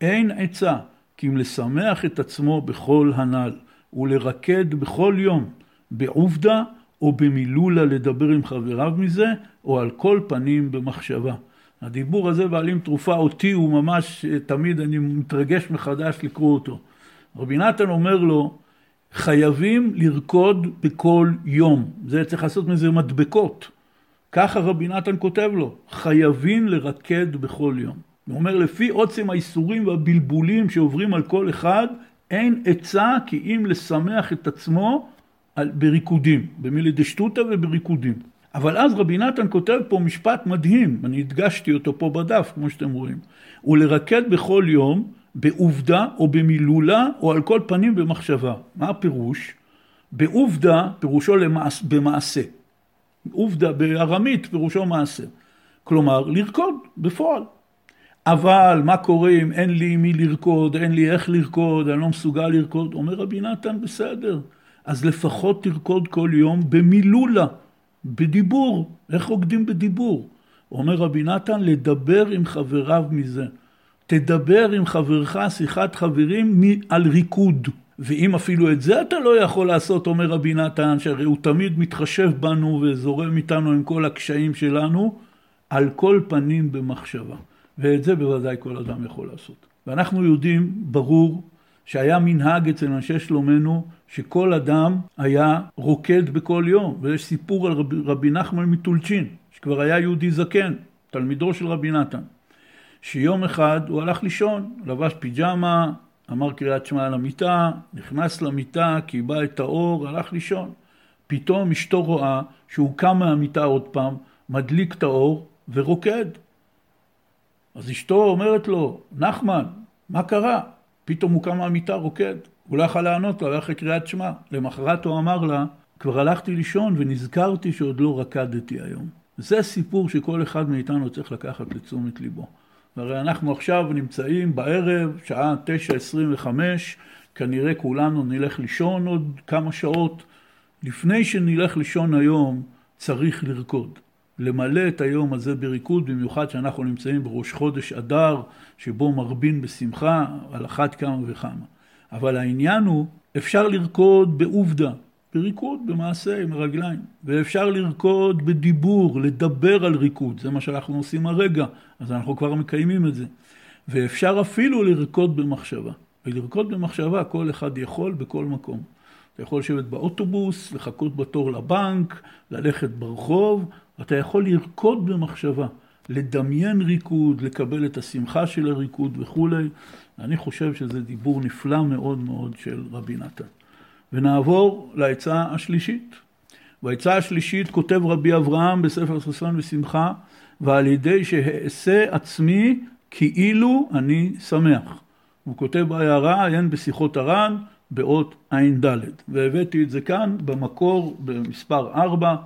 אין עצה כי אם לשמח את עצמו בכל הנ"ל, ולרקד בכל יום, בעובדה או במילולה לדבר עם חבריו מזה, או על כל פנים במחשבה. הדיבור הזה בעלים תרופה אותי הוא ממש, תמיד אני מתרגש מחדש לקרוא אותו. רבי נתן אומר לו, חייבים לרקוד בכל יום. זה צריך לעשות מזה מדבקות. ככה רבי נתן כותב לו, חייבים לרקד בכל יום. הוא אומר, לפי עוצם האיסורים והבלבולים שעוברים על כל אחד, אין עצה כי אם לשמח את עצמו על, בריקודים, במילי דשטותא ובריקודים. אבל אז רבי נתן כותב פה משפט מדהים, אני הדגשתי אותו פה בדף, כמו שאתם רואים. ולרקד בכל יום, בעובדה או במילולה, או על כל פנים במחשבה. מה הפירוש? בעובדה, פירושו למעש, במעשה. עובדה בארמית, פירושו מעשה. כלומר, לרקוד בפועל. אבל מה קורה אם אין לי מי לרקוד, אין לי איך לרקוד, אני לא מסוגל לרקוד? אומר רבי נתן, בסדר. אז לפחות תרקוד כל יום במילולה, בדיבור. איך רוקדים בדיבור? אומר רבי נתן, לדבר עם חבריו מזה. תדבר עם חברך שיחת חברים על ריקוד. ואם אפילו את זה אתה לא יכול לעשות, אומר רבי נתן, שהרי הוא תמיד מתחשב בנו וזורם איתנו עם כל הקשיים שלנו, על כל פנים במחשבה. ואת זה בוודאי כל אדם יכול לעשות. ואנחנו יודעים, ברור, שהיה מנהג אצל אנשי שלומנו, שכל אדם היה רוקד בכל יום. ויש סיפור על רבי, רבי נחמן מטולצ'ין, שכבר היה יהודי זקן, תלמידו של רבי נתן, שיום אחד הוא הלך לישון, לבש פיג'מה, אמר קריאת שמע על המיטה, נכנס למיטה, קיבע את האור, הלך לישון. פתאום אשתו רואה שהוא קם מהמיטה עוד פעם, מדליק את האור ורוקד. אז אשתו אומרת לו, נחמן, מה קרה? פתאום הוא קם מהמיטה, רוקד. הוא לא יכול לענות לו, היה אחרי קריאת שמע. למחרת הוא אמר לה, כבר הלכתי לישון ונזכרתי שעוד לא רקדתי היום. זה סיפור שכל אחד מאיתנו צריך לקחת לתשומת ליבו. והרי אנחנו עכשיו נמצאים בערב, שעה 9.25, כנראה כולנו נלך לישון עוד כמה שעות. לפני שנלך לישון היום, צריך לרקוד. למלא את היום הזה בריקוד, במיוחד שאנחנו נמצאים בראש חודש אדר, שבו מרבין בשמחה, על אחת כמה וכמה. אבל העניין הוא, אפשר לרקוד בעובדה, בריקוד, במעשה, עם הרגליים. ואפשר לרקוד בדיבור, לדבר על ריקוד, זה מה שאנחנו עושים הרגע, אז אנחנו כבר מקיימים את זה. ואפשר אפילו לרקוד במחשבה. ולרקוד במחשבה כל אחד יכול בכל מקום. אתה יכול לשבת באוטובוס, לחכות בתור לבנק, ללכת ברחוב, אתה יכול לרקוד במחשבה, לדמיין ריקוד, לקבל את השמחה של הריקוד וכולי. אני חושב שזה דיבור נפלא מאוד מאוד של רבי נתן. ונעבור לעצה השלישית. בעצה השלישית כותב רבי אברהם בספר ששון ושמחה, ועל ידי שאעשה עצמי כאילו אני שמח. הוא כותב בהערה, עיין בשיחות הר"ן, באות ע"ד. והבאתי את זה כאן במקור במספר 4,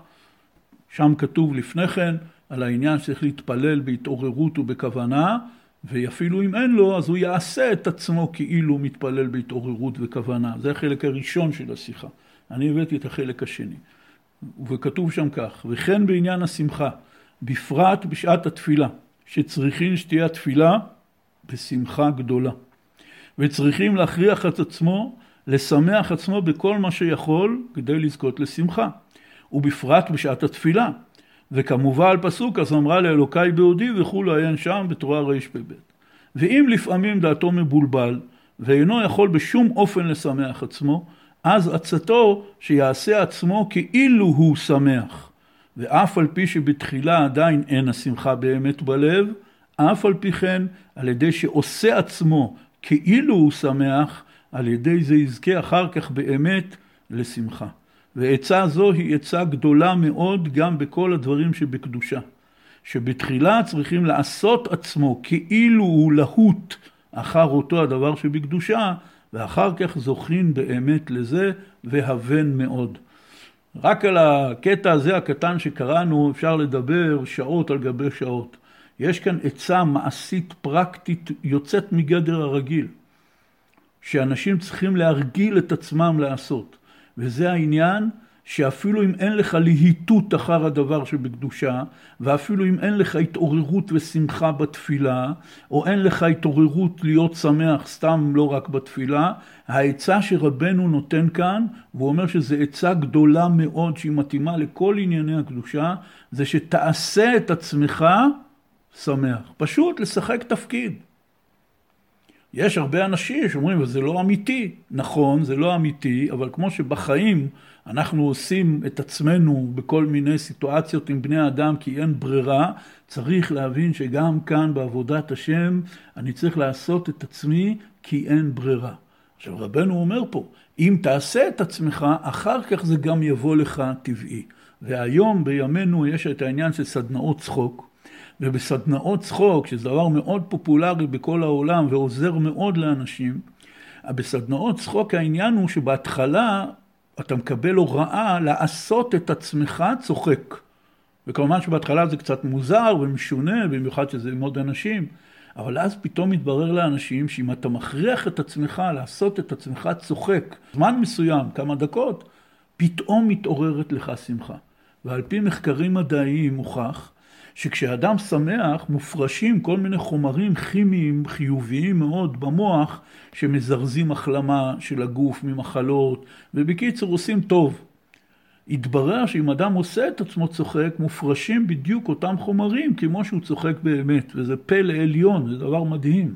שם כתוב לפני כן על העניין שצריך להתפלל בהתעוררות ובכוונה, ואפילו אם אין לו, אז הוא יעשה את עצמו כאילו מתפלל בהתעוררות וכוונה. זה החלק הראשון של השיחה. אני הבאתי את החלק השני. וכתוב שם כך, וכן בעניין השמחה, בפרט בשעת התפילה, שצריכים שתהיה התפילה בשמחה גדולה. וצריכים להכריח את עצמו, לשמח עצמו בכל מה שיכול כדי לזכות לשמחה, ובפרט בשעת התפילה. וכמובן פסוק אז אמרה לאלוקיי בעודי וכולו עיין שם בתורה רפ"ב. ואם לפעמים דעתו מבולבל ואינו יכול בשום אופן לשמח עצמו, אז עצתו שיעשה עצמו כאילו הוא שמח. ואף על פי שבתחילה עדיין אין השמחה באמת בלב, אף על פי כן, על ידי שעושה עצמו כאילו הוא שמח, על ידי זה יזכה אחר כך באמת לשמחה. ועצה זו היא עצה גדולה מאוד גם בכל הדברים שבקדושה. שבתחילה צריכים לעשות עצמו כאילו הוא להוט אחר אותו הדבר שבקדושה, ואחר כך זוכין באמת לזה, והבן מאוד. רק על הקטע הזה הקטן שקראנו אפשר לדבר שעות על גבי שעות. יש כאן עצה מעשית פרקטית יוצאת מגדר הרגיל, שאנשים צריכים להרגיל את עצמם לעשות. וזה העניין שאפילו אם אין לך להיטות אחר הדבר שבקדושה, ואפילו אם אין לך התעוררות ושמחה בתפילה, או אין לך התעוררות להיות שמח סתם לא רק בתפילה, העצה שרבנו נותן כאן, והוא אומר שזו עצה גדולה מאוד שהיא מתאימה לכל ענייני הקדושה, זה שתעשה את עצמך שמח. פשוט לשחק תפקיד. יש הרבה אנשים שאומרים, זה לא אמיתי. נכון, זה לא אמיתי, אבל כמו שבחיים אנחנו עושים את עצמנו בכל מיני סיטואציות עם בני אדם כי אין ברירה, צריך להבין שגם כאן בעבודת השם אני צריך לעשות את עצמי כי אין ברירה. עכשיו רבנו אומר פה, אם תעשה את עצמך, אחר כך זה גם יבוא לך טבעי. והיום בימינו יש את העניין של סדנאות צחוק, ובסדנאות צחוק, שזה דבר מאוד פופולרי בכל העולם ועוזר מאוד לאנשים, בסדנאות צחוק העניין הוא שבהתחלה אתה מקבל הוראה לעשות את עצמך צוחק. וכמובן שבהתחלה זה קצת מוזר ומשונה, במיוחד שזה עם עוד אנשים, אבל אז פתאום מתברר לאנשים שאם אתה מכריח את עצמך לעשות את עצמך צוחק, זמן מסוים, כמה דקות, פתאום מתעוררת לך שמחה. ועל פי מחקרים מדעיים מוכח שכשאדם שמח מופרשים כל מיני חומרים כימיים חיוביים מאוד במוח שמזרזים החלמה של הגוף ממחלות ובקיצור עושים טוב. התברר שאם אדם עושה את עצמו צוחק מופרשים בדיוק אותם חומרים כמו שהוא צוחק באמת וזה פלא עליון, זה דבר מדהים.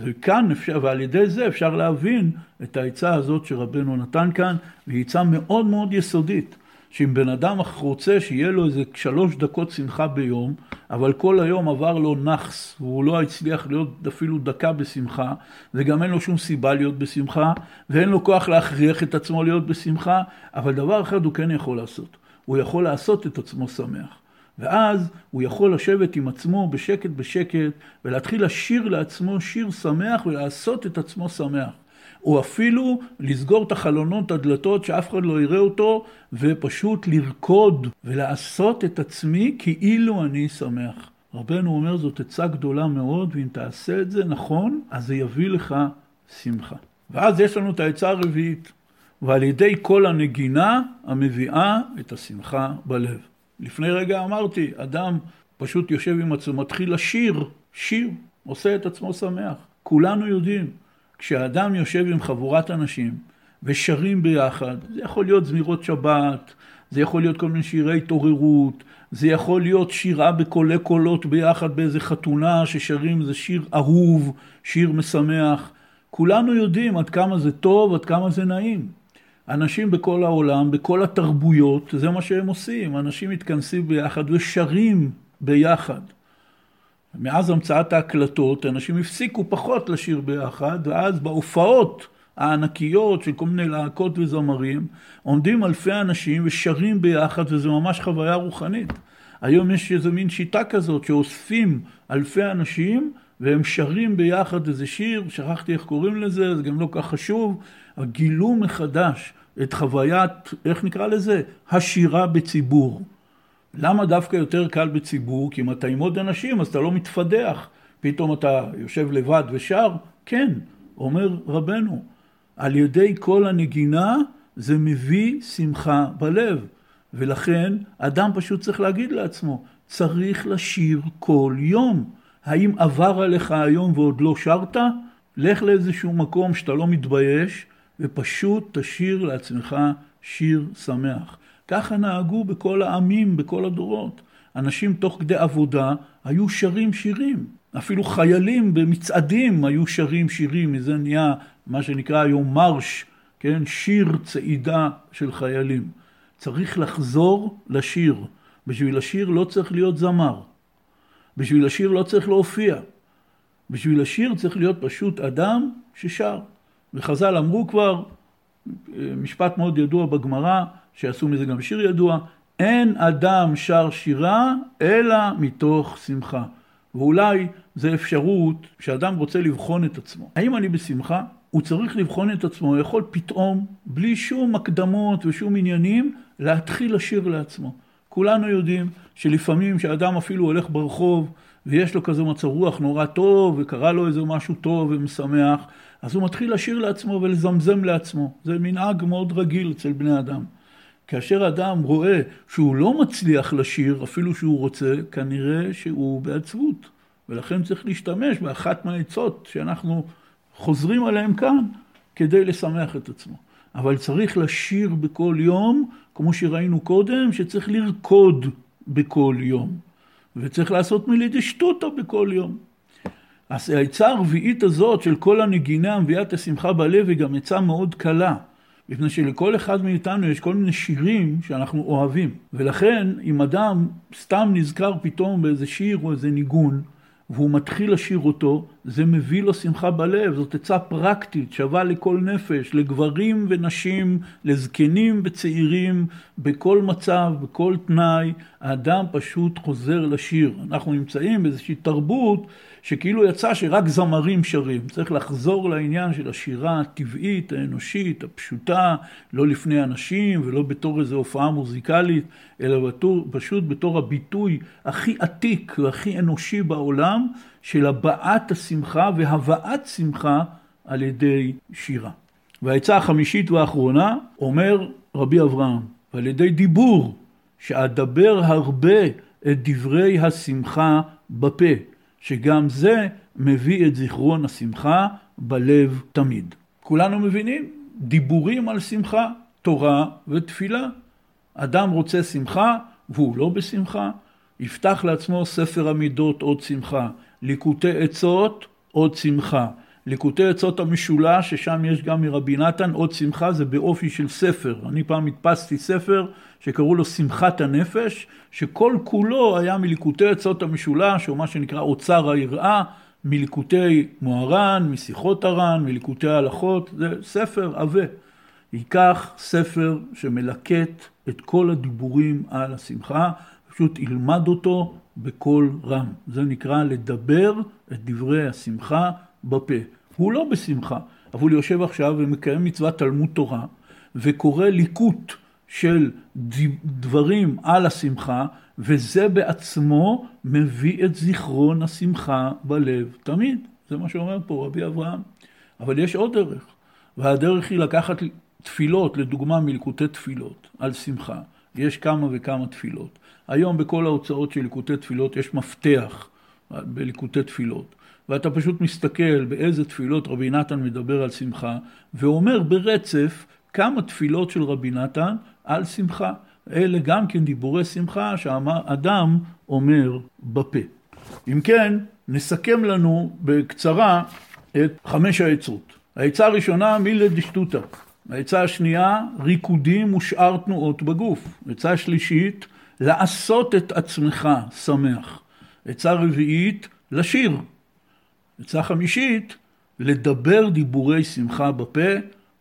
וכאן אפשר, ועל ידי זה אפשר להבין את העצה הזאת שרבנו נתן כאן, והיא עצה מאוד מאוד יסודית. שאם בן אדם רוצה שיהיה לו איזה שלוש דקות שמחה ביום, אבל כל היום עבר לו נאחס, והוא לא הצליח להיות אפילו דקה בשמחה, וגם אין לו שום סיבה להיות בשמחה, ואין לו כוח להכריח את עצמו להיות בשמחה, אבל דבר אחד הוא כן יכול לעשות, הוא יכול לעשות את עצמו שמח. ואז הוא יכול לשבת עם עצמו בשקט בשקט, ולהתחיל לשיר לעצמו שיר שמח ולעשות את עצמו שמח. או אפילו לסגור את החלונות, הדלתות, שאף אחד לא יראה אותו, ופשוט לרקוד ולעשות את עצמי כאילו אני שמח. רבנו אומר זאת עצה גדולה מאוד, ואם תעשה את זה נכון, אז זה יביא לך שמחה. ואז יש לנו את העצה הרביעית, ועל ידי כל הנגינה המביאה את השמחה בלב. לפני רגע אמרתי, אדם פשוט יושב עם עצמו, מתחיל לשיר, שיר, עושה את עצמו שמח. כולנו יודעים. כשאדם יושב עם חבורת אנשים ושרים ביחד, זה יכול להיות זמירות שבת, זה יכול להיות כל מיני שירי התעוררות, זה יכול להיות שירה בקולי קולות ביחד באיזה חתונה ששרים איזה שיר אהוב, שיר משמח. כולנו יודעים עד כמה זה טוב, עד כמה זה נעים. אנשים בכל העולם, בכל התרבויות, זה מה שהם עושים. אנשים מתכנסים ביחד ושרים ביחד. מאז המצאת ההקלטות, אנשים הפסיקו פחות לשיר ביחד, ואז בהופעות הענקיות של כל מיני להקות וזמרים, עומדים אלפי אנשים ושרים ביחד, וזו ממש חוויה רוחנית. היום יש איזו מין שיטה כזאת, שאוספים אלפי אנשים, והם שרים ביחד איזה שיר, שכחתי איך קוראים לזה, זה גם לא כך חשוב, גילו מחדש את חוויית, איך נקרא לזה? השירה בציבור. למה דווקא יותר קל בציבור? כי אם אתה עם עוד אנשים אז אתה לא מתפדח. פתאום אתה יושב לבד ושר? כן, אומר רבנו, על ידי כל הנגינה זה מביא שמחה בלב. ולכן אדם פשוט צריך להגיד לעצמו, צריך לשיר כל יום. האם עבר עליך היום ועוד לא שרת? לך לאיזשהו מקום שאתה לא מתבייש, ופשוט תשאיר לעצמך שיר שמח. ככה נהגו בכל העמים, בכל הדורות. אנשים תוך כדי עבודה היו שרים שירים. אפילו חיילים במצעדים היו שרים שירים, מזה נהיה מה שנקרא היום מרש, כן? שיר צעידה של חיילים. צריך לחזור לשיר. בשביל השיר לא צריך להיות זמר. בשביל השיר לא צריך להופיע. בשביל השיר צריך להיות פשוט אדם ששר. וחז"ל אמרו כבר, משפט מאוד ידוע בגמרא, שעשו מזה גם שיר ידוע, אין אדם שר שירה אלא מתוך שמחה. ואולי זו אפשרות שאדם רוצה לבחון את עצמו. האם אני בשמחה? הוא צריך לבחון את עצמו, הוא יכול פתאום, בלי שום הקדמות ושום עניינים, להתחיל לשיר לעצמו. כולנו יודעים שלפעמים כשאדם אפילו הולך ברחוב ויש לו כזה מצב רוח נורא טוב וקרה לו איזה משהו טוב ומשמח, אז הוא מתחיל לשיר לעצמו ולזמזם לעצמו. זה מנהג מאוד רגיל אצל בני אדם. כאשר אדם רואה שהוא לא מצליח לשיר, אפילו שהוא רוצה, כנראה שהוא בעצבות. ולכן צריך להשתמש באחת מהעצות שאנחנו חוזרים עליהן כאן, כדי לשמח את עצמו. אבל צריך לשיר בכל יום, כמו שראינו קודם, שצריך לרקוד בכל יום. וצריך לעשות מלידשטותא בכל יום. אז העצה הרביעית הזאת של כל הנגינה המביאה את השמחה בלב היא גם עצה מאוד קלה. מפני שלכל אחד מאיתנו יש כל מיני שירים שאנחנו אוהבים. ולכן אם אדם סתם נזכר פתאום באיזה שיר או איזה ניגון, והוא מתחיל לשיר אותו, זה מביא לו שמחה בלב, זאת עצה פרקטית, שווה לכל נפש, לגברים ונשים, לזקנים וצעירים, בכל מצב, בכל תנאי, האדם פשוט חוזר לשיר. אנחנו נמצאים באיזושהי תרבות שכאילו יצא שרק זמרים שרים. צריך לחזור לעניין של השירה הטבעית, האנושית, הפשוטה, לא לפני אנשים ולא בתור איזו הופעה מוזיקלית, אלא בתור, פשוט בתור הביטוי הכי עתיק והכי אנושי בעולם של הבעת השמחה והבאת שמחה על ידי שירה. והעצה החמישית והאחרונה, אומר רבי אברהם, ועל ידי דיבור, שאדבר הרבה את דברי השמחה בפה. שגם זה מביא את זיכרון השמחה בלב תמיד. כולנו מבינים, דיבורים על שמחה, תורה ותפילה. אדם רוצה שמחה והוא לא בשמחה, יפתח לעצמו ספר המידות עוד שמחה, ליקוטי עצות עוד שמחה, ליקוטי עצות המשולש, ששם יש גם מרבי נתן עוד שמחה, זה באופי של ספר. אני פעם הדפסתי ספר שקראו לו שמחת הנפש, שכל כולו היה מליקוטי עצות המשולש, או מה שנקרא אוצר היראה, מליקוטי מוהר"ן, משיחות הר"ן, מליקוטי ההלכות, זה ספר עבה. ייקח ספר שמלקט את כל הדיבורים על השמחה, פשוט ילמד אותו בקול רם. זה נקרא לדבר את דברי השמחה בפה. הוא לא בשמחה, אבל הוא יושב עכשיו ומקיים מצוות תלמוד תורה, וקורא ליקוט של דברים על השמחה, וזה בעצמו מביא את זיכרון השמחה בלב תמיד. זה מה שאומר פה רבי אברהם. אבל יש עוד דרך, והדרך היא לקחת תפילות, לדוגמה מליקוטי תפילות, על שמחה. יש כמה וכמה תפילות. היום בכל ההוצאות של ליקוטי תפילות יש מפתח בליקוטי תפילות. ואתה פשוט מסתכל באיזה תפילות רבי נתן מדבר על שמחה, ואומר ברצף כמה תפילות של רבי נתן על שמחה. אלה גם כן דיבורי שמחה שהאדם אומר בפה. אם כן, נסכם לנו בקצרה את חמש העצות. העצה הראשונה, מילה דשטותא. העצה השנייה, ריקודים ושאר תנועות בגוף. עצה שלישית, לעשות את עצמך שמח. עצה רביעית, לשיר. עצה חמישית, לדבר דיבורי שמחה בפה,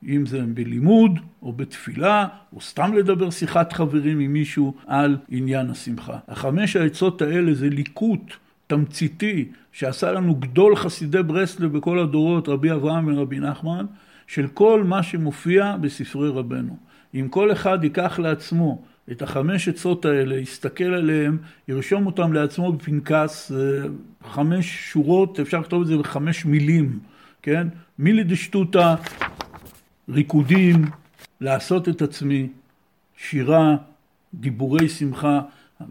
אם זה בלימוד או בתפילה, או סתם לדבר שיחת חברים עם מישהו על עניין השמחה. החמש העצות האלה זה ליקוט תמציתי שעשה לנו גדול חסידי ברסלב בכל הדורות, רבי אברהם ורבי נחמן, של כל מה שמופיע בספרי רבנו. אם כל אחד ייקח לעצמו את החמש עצות האלה, יסתכל עליהם, ירשום אותם לעצמו בפנקס, חמש שורות, אפשר לכתוב את זה בחמש מילים, כן? מילי דשטותא, ריקודים, לעשות את עצמי, שירה, דיבורי שמחה,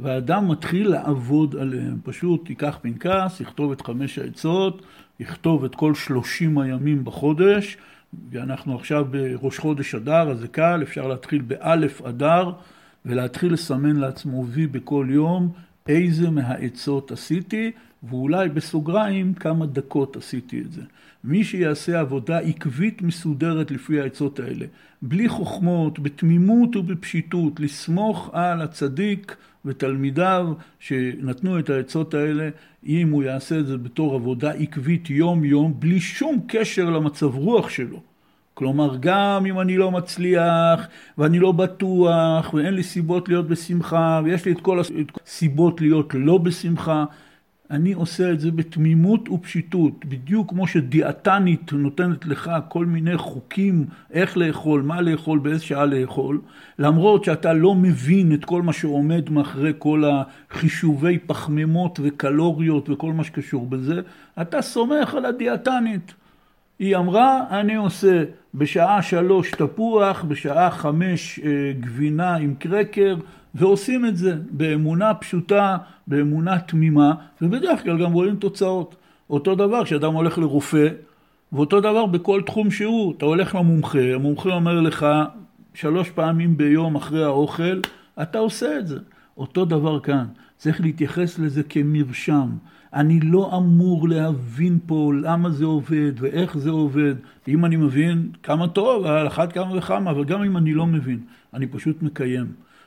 והאדם מתחיל לעבוד עליהם. פשוט ייקח פנקס, יכתוב את חמש העצות, יכתוב את כל שלושים הימים בחודש, ואנחנו עכשיו בראש חודש אדר, אז זה קל, אפשר להתחיל באלף אדר, ולהתחיל לסמן לעצמו וי בכל יום, איזה מהעצות עשיתי, ואולי בסוגריים כמה דקות עשיתי את זה. מי שיעשה עבודה עקבית מסודרת לפי העצות האלה, בלי חוכמות, בתמימות ובפשיטות, לסמוך על הצדיק ותלמידיו שנתנו את העצות האלה, אם הוא יעשה את זה בתור עבודה עקבית יום-יום, בלי שום קשר למצב רוח שלו. כלומר, גם אם אני לא מצליח, ואני לא בטוח, ואין לי סיבות להיות בשמחה, ויש לי את כל הסיבות להיות לא בשמחה, אני עושה את זה בתמימות ופשיטות, בדיוק כמו שדיאטנית נותנת לך כל מיני חוקים איך לאכול, מה לאכול, באיזה שעה לאכול, למרות שאתה לא מבין את כל מה שעומד מאחורי כל החישובי פחמימות וקלוריות וכל מה שקשור בזה, אתה סומך על הדיאטנית. היא אמרה, אני עושה בשעה שלוש תפוח, בשעה חמש אה, גבינה עם קרקר, ועושים את זה באמונה פשוטה, באמונה תמימה, ובדרך כלל גם רואים תוצאות. אותו דבר כשאדם הולך לרופא, ואותו דבר בכל תחום שהוא, אתה הולך למומחה, המומחה אומר לך שלוש פעמים ביום אחרי האוכל, אתה עושה את זה. אותו דבר כאן, צריך להתייחס לזה כמרשם. אני לא אמור להבין פה למה זה עובד ואיך זה עובד. אם אני מבין, כמה טוב, על אחת כמה וכמה, אבל גם אם אני לא מבין, אני פשוט מקיים.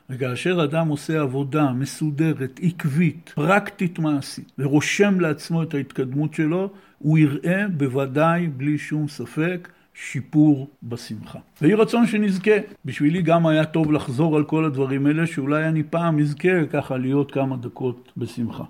וכאשר אדם עושה עבודה מסודרת, עקבית, פרקטית מעשית, ורושם לעצמו את ההתקדמות שלו, הוא יראה בוודאי, בלי שום ספק, שיפור בשמחה. ויהי רצון שנזכה. בשבילי גם היה טוב לחזור על כל הדברים האלה, שאולי אני פעם אזכה ככה להיות כמה דקות בשמחה.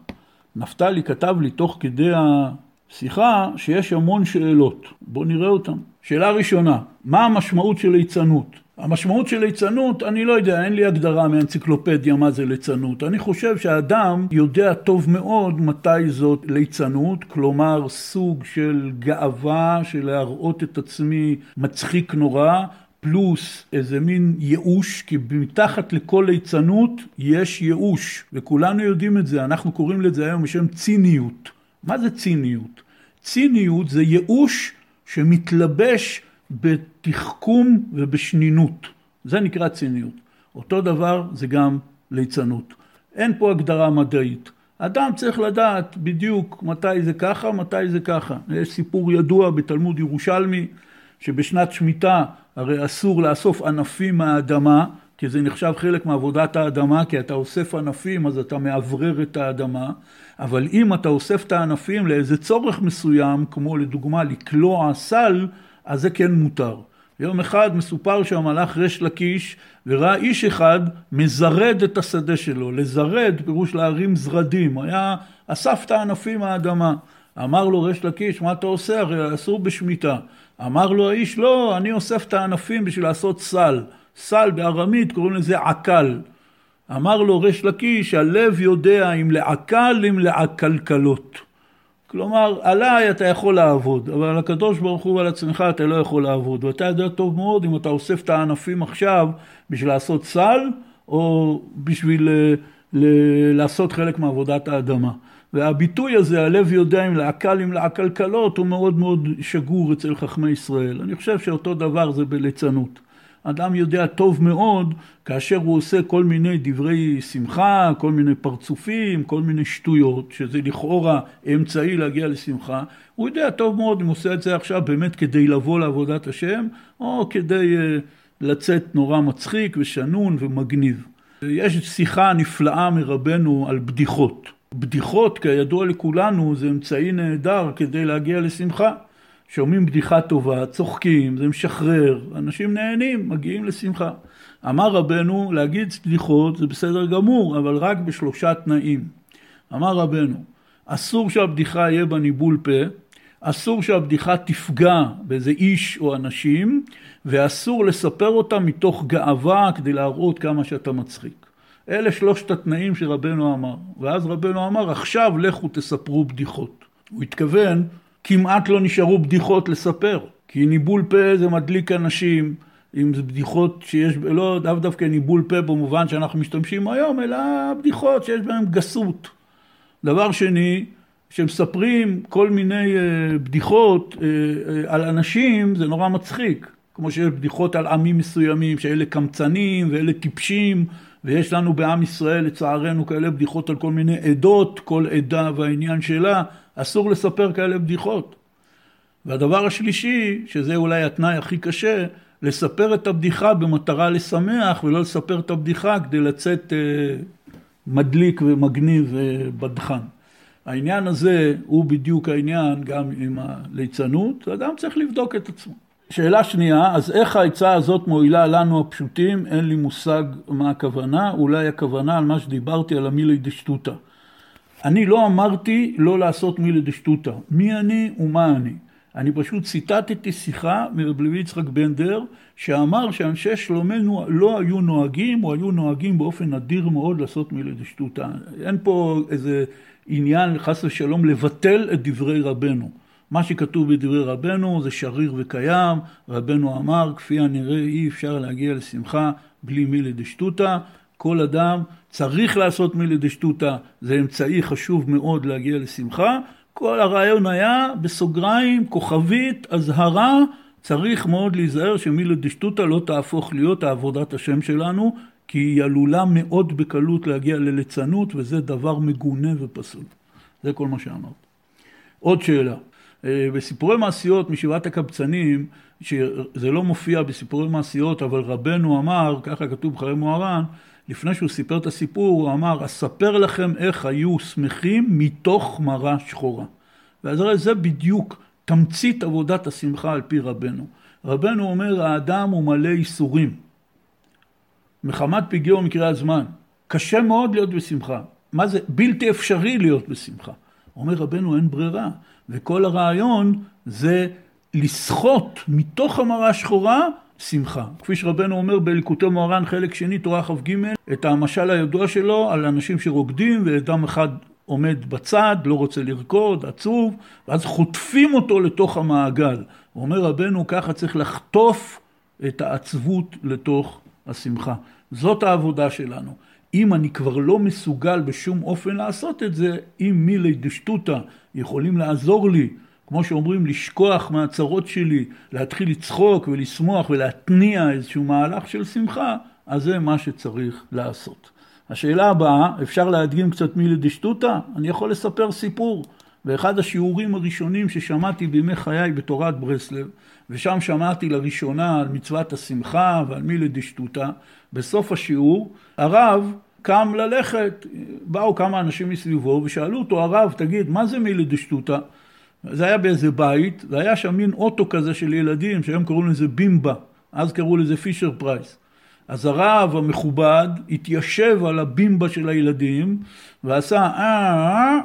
נפתלי כתב לי תוך כדי השיחה שיש המון שאלות. בואו נראה אותן. שאלה ראשונה, מה המשמעות של ליצנות? המשמעות של ליצנות, אני לא יודע, אין לי הגדרה מאנציקלופדיה מה זה ליצנות. אני חושב שהאדם יודע טוב מאוד מתי זאת ליצנות, כלומר סוג של גאווה, של להראות את עצמי מצחיק נורא, פלוס איזה מין ייאוש, כי מתחת לכל ליצנות יש ייאוש, וכולנו יודעים את זה, אנחנו קוראים לזה היום בשם ציניות. מה זה ציניות? ציניות זה ייאוש שמתלבש בתחכום ובשנינות. זה נקרא ציניות. אותו דבר זה גם ליצנות. אין פה הגדרה מדעית. אדם צריך לדעת בדיוק מתי זה ככה, מתי זה ככה. יש סיפור ידוע בתלמוד ירושלמי, שבשנת שמיטה הרי אסור לאסוף ענפים מהאדמה, כי זה נחשב חלק מעבודת האדמה, כי אתה אוסף ענפים אז אתה מאוורר את האדמה, אבל אם אתה אוסף את הענפים לאיזה צורך מסוים, כמו לדוגמה לקלוע סל, אז זה כן מותר. יום אחד מסופר שם הלך ריש לקיש וראה איש אחד מזרד את השדה שלו. לזרד פירוש להרים זרדים. היה אסף את הענפים מהאדמה. אמר לו ריש לקיש, מה אתה עושה? הרי אסור בשמיטה. אמר לו האיש, לא, אני אוסף את הענפים בשביל לעשות סל. סל בארמית קוראים לזה עקל. אמר לו ריש לקיש, הלב יודע אם לעקל אם לעקלקלות. כלומר, עליי אתה יכול לעבוד, אבל על הקדוש ברוך הוא ועל עצמך אתה לא יכול לעבוד. ואתה יודע טוב מאוד אם אתה אוסף את הענפים עכשיו בשביל לעשות סל, או בשביל ל- ל- לעשות חלק מעבודת האדמה. והביטוי הזה, הלב יודע אם לעקל אם לעקלקלות, הוא מאוד מאוד שגור אצל חכמי ישראל. אני חושב שאותו דבר זה בליצנות. אדם יודע טוב מאוד כאשר הוא עושה כל מיני דברי שמחה, כל מיני פרצופים, כל מיני שטויות, שזה לכאורה אמצעי להגיע לשמחה, הוא יודע טוב מאוד אם הוא עושה את זה עכשיו באמת כדי לבוא לעבודת השם, או כדי uh, לצאת נורא מצחיק ושנון ומגניב. יש שיחה נפלאה מרבנו על בדיחות. בדיחות, כידוע לכולנו, זה אמצעי נהדר כדי להגיע לשמחה. שומעים בדיחה טובה, צוחקים, זה משחרר, אנשים נהנים, מגיעים לשמחה. אמר רבנו, להגיד בדיחות זה בסדר גמור, אבל רק בשלושה תנאים. אמר רבנו, אסור שהבדיחה יהיה בה ניבול פה, אסור שהבדיחה תפגע באיזה איש או אנשים, ואסור לספר אותה מתוך גאווה כדי להראות כמה שאתה מצחיק. אלה שלושת התנאים שרבנו אמר. ואז רבנו אמר, עכשיו לכו תספרו בדיחות. הוא התכוון, כמעט לא נשארו בדיחות לספר. כי ניבול פה זה מדליק אנשים, אם זה בדיחות שיש, לא דו דווקא ניבול פה במובן שאנחנו משתמשים היום, אלא בדיחות שיש בהן גסות. דבר שני, שמספרים כל מיני אה, בדיחות אה, אה, על אנשים, זה נורא מצחיק. כמו שיש בדיחות על עמים מסוימים, שאלה קמצנים ואלה טיפשים, ויש לנו בעם ישראל לצערנו כאלה בדיחות על כל מיני עדות, כל עדה והעניין שלה, אסור לספר כאלה בדיחות. והדבר השלישי, שזה אולי התנאי הכי קשה, לספר את הבדיחה במטרה לשמח ולא לספר את הבדיחה כדי לצאת אה, מדליק ומגניב ובדחן. העניין הזה הוא בדיוק העניין גם עם הליצנות, אדם צריך לבדוק את עצמו. שאלה שנייה, אז איך העצה הזאת מועילה לנו הפשוטים? אין לי מושג מה הכוונה, אולי הכוונה על מה שדיברתי על המילי דשטותא. אני לא אמרתי לא לעשות מילי דשטותא. מי אני ומה אני? אני פשוט ציטטתי שיחה מרב לוי יצחק בנדר, שאמר שאנשי שלומנו לא היו נוהגים, או היו נוהגים באופן נדיר מאוד לעשות מילי דשטותא. אין פה איזה עניין, חס ושלום, לבטל את דברי רבנו. מה שכתוב בדברי רבנו זה שריר וקיים, רבנו אמר, כפי הנראה אי אפשר להגיע לשמחה בלי מילי דשטותא, כל אדם צריך לעשות מילי דשטותא, זה אמצעי חשוב מאוד להגיע לשמחה, כל הרעיון היה בסוגריים, כוכבית, אזהרה, צריך מאוד להיזהר שמילי דשטותא לא תהפוך להיות העבודת השם שלנו, כי היא עלולה מאוד בקלות להגיע לליצנות, וזה דבר מגונה ופסול. זה כל מה שאמרת. עוד שאלה. אה, בסיפורי מעשיות משבעת הקבצנים, שזה לא מופיע בסיפורי מעשיות, אבל רבנו אמר, ככה כתוב בחיי מוהר"ן, לפני שהוא סיפר את הסיפור, הוא אמר, אספר לכם איך היו שמחים מתוך מרה שחורה. ואז הרי זה בדיוק תמצית עבודת השמחה על פי רבנו. רבנו אומר, האדם הוא מלא ייסורים. מחמת פגיעו ומקרי הזמן. קשה מאוד להיות בשמחה. מה זה? בלתי אפשרי להיות בשמחה. אומר רבנו, אין ברירה. וכל הרעיון זה לסחוט מתוך המראה השחורה שמחה. כפי שרבנו אומר בליקוטי מוהר"ן חלק שני תורה כ"ג את המשל הידוע שלו על אנשים שרוקדים ואדם אחד עומד בצד, לא רוצה לרקוד, עצוב, ואז חוטפים אותו לתוך המעגל. אומר רבנו ככה צריך לחטוף את העצבות לתוך השמחה. זאת העבודה שלנו. אם אני כבר לא מסוגל בשום אופן לעשות את זה, אם מילי דשטותא יכולים לעזור לי, כמו שאומרים, לשכוח מהצרות שלי, להתחיל לצחוק ולשמוח ולהתניע איזשהו מהלך של שמחה, אז זה מה שצריך לעשות. השאלה הבאה, אפשר להדגים קצת מילי דשטותא? אני יכול לספר סיפור. באחד השיעורים הראשונים ששמעתי בימי חיי בתורת ברסלב, ושם שמעתי לראשונה על מצוות השמחה ועל מילי דשטותא, בסוף השיעור הרב קם ללכת, באו כמה אנשים מסביבו ושאלו אותו, הרב, תגיד, מה זה מילי דשטותא? זה היה באיזה בית, והיה שם מין אוטו כזה של ילדים, שהיום קראו לזה בימבה, אז קראו לזה פישר פרייס. אז הרב המכובד התיישב על הבימבה של הילדים ועשה אה.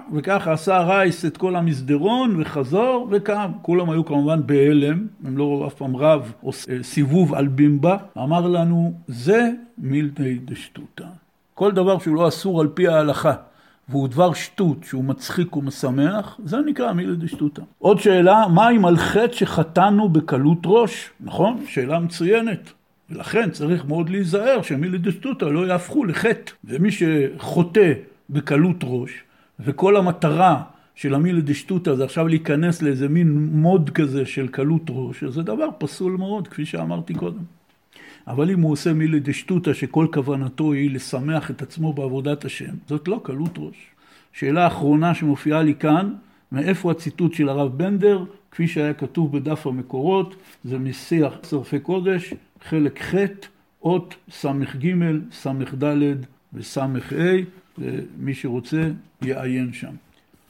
כל דבר שהוא לא אסור על פי ההלכה. והוא דבר שטות שהוא מצחיק ומשמח, זה נקרא מילדי דשטותא. עוד שאלה, מה אם על חטא שחטאנו בקלות ראש? נכון? שאלה מצוינת. ולכן צריך מאוד להיזהר שמילי דשטותא לא יהפכו לחטא. ומי שחוטא בקלות ראש, וכל המטרה של המילי דשטותא זה עכשיו להיכנס לאיזה מין מוד כזה של קלות ראש, זה דבר פסול מאוד, כפי שאמרתי קודם. אבל אם הוא עושה מילי דשטותא שכל כוונתו היא לשמח את עצמו בעבודת השם, זאת לא קלות ראש. שאלה אחרונה שמופיעה לי כאן, מאיפה הציטוט של הרב בנדר, כפי שהיה כתוב בדף המקורות, זה משיח שרפי קודש, חלק ח', אות ס"ג, ס"ד וס"ה, ומי שרוצה יעיין שם.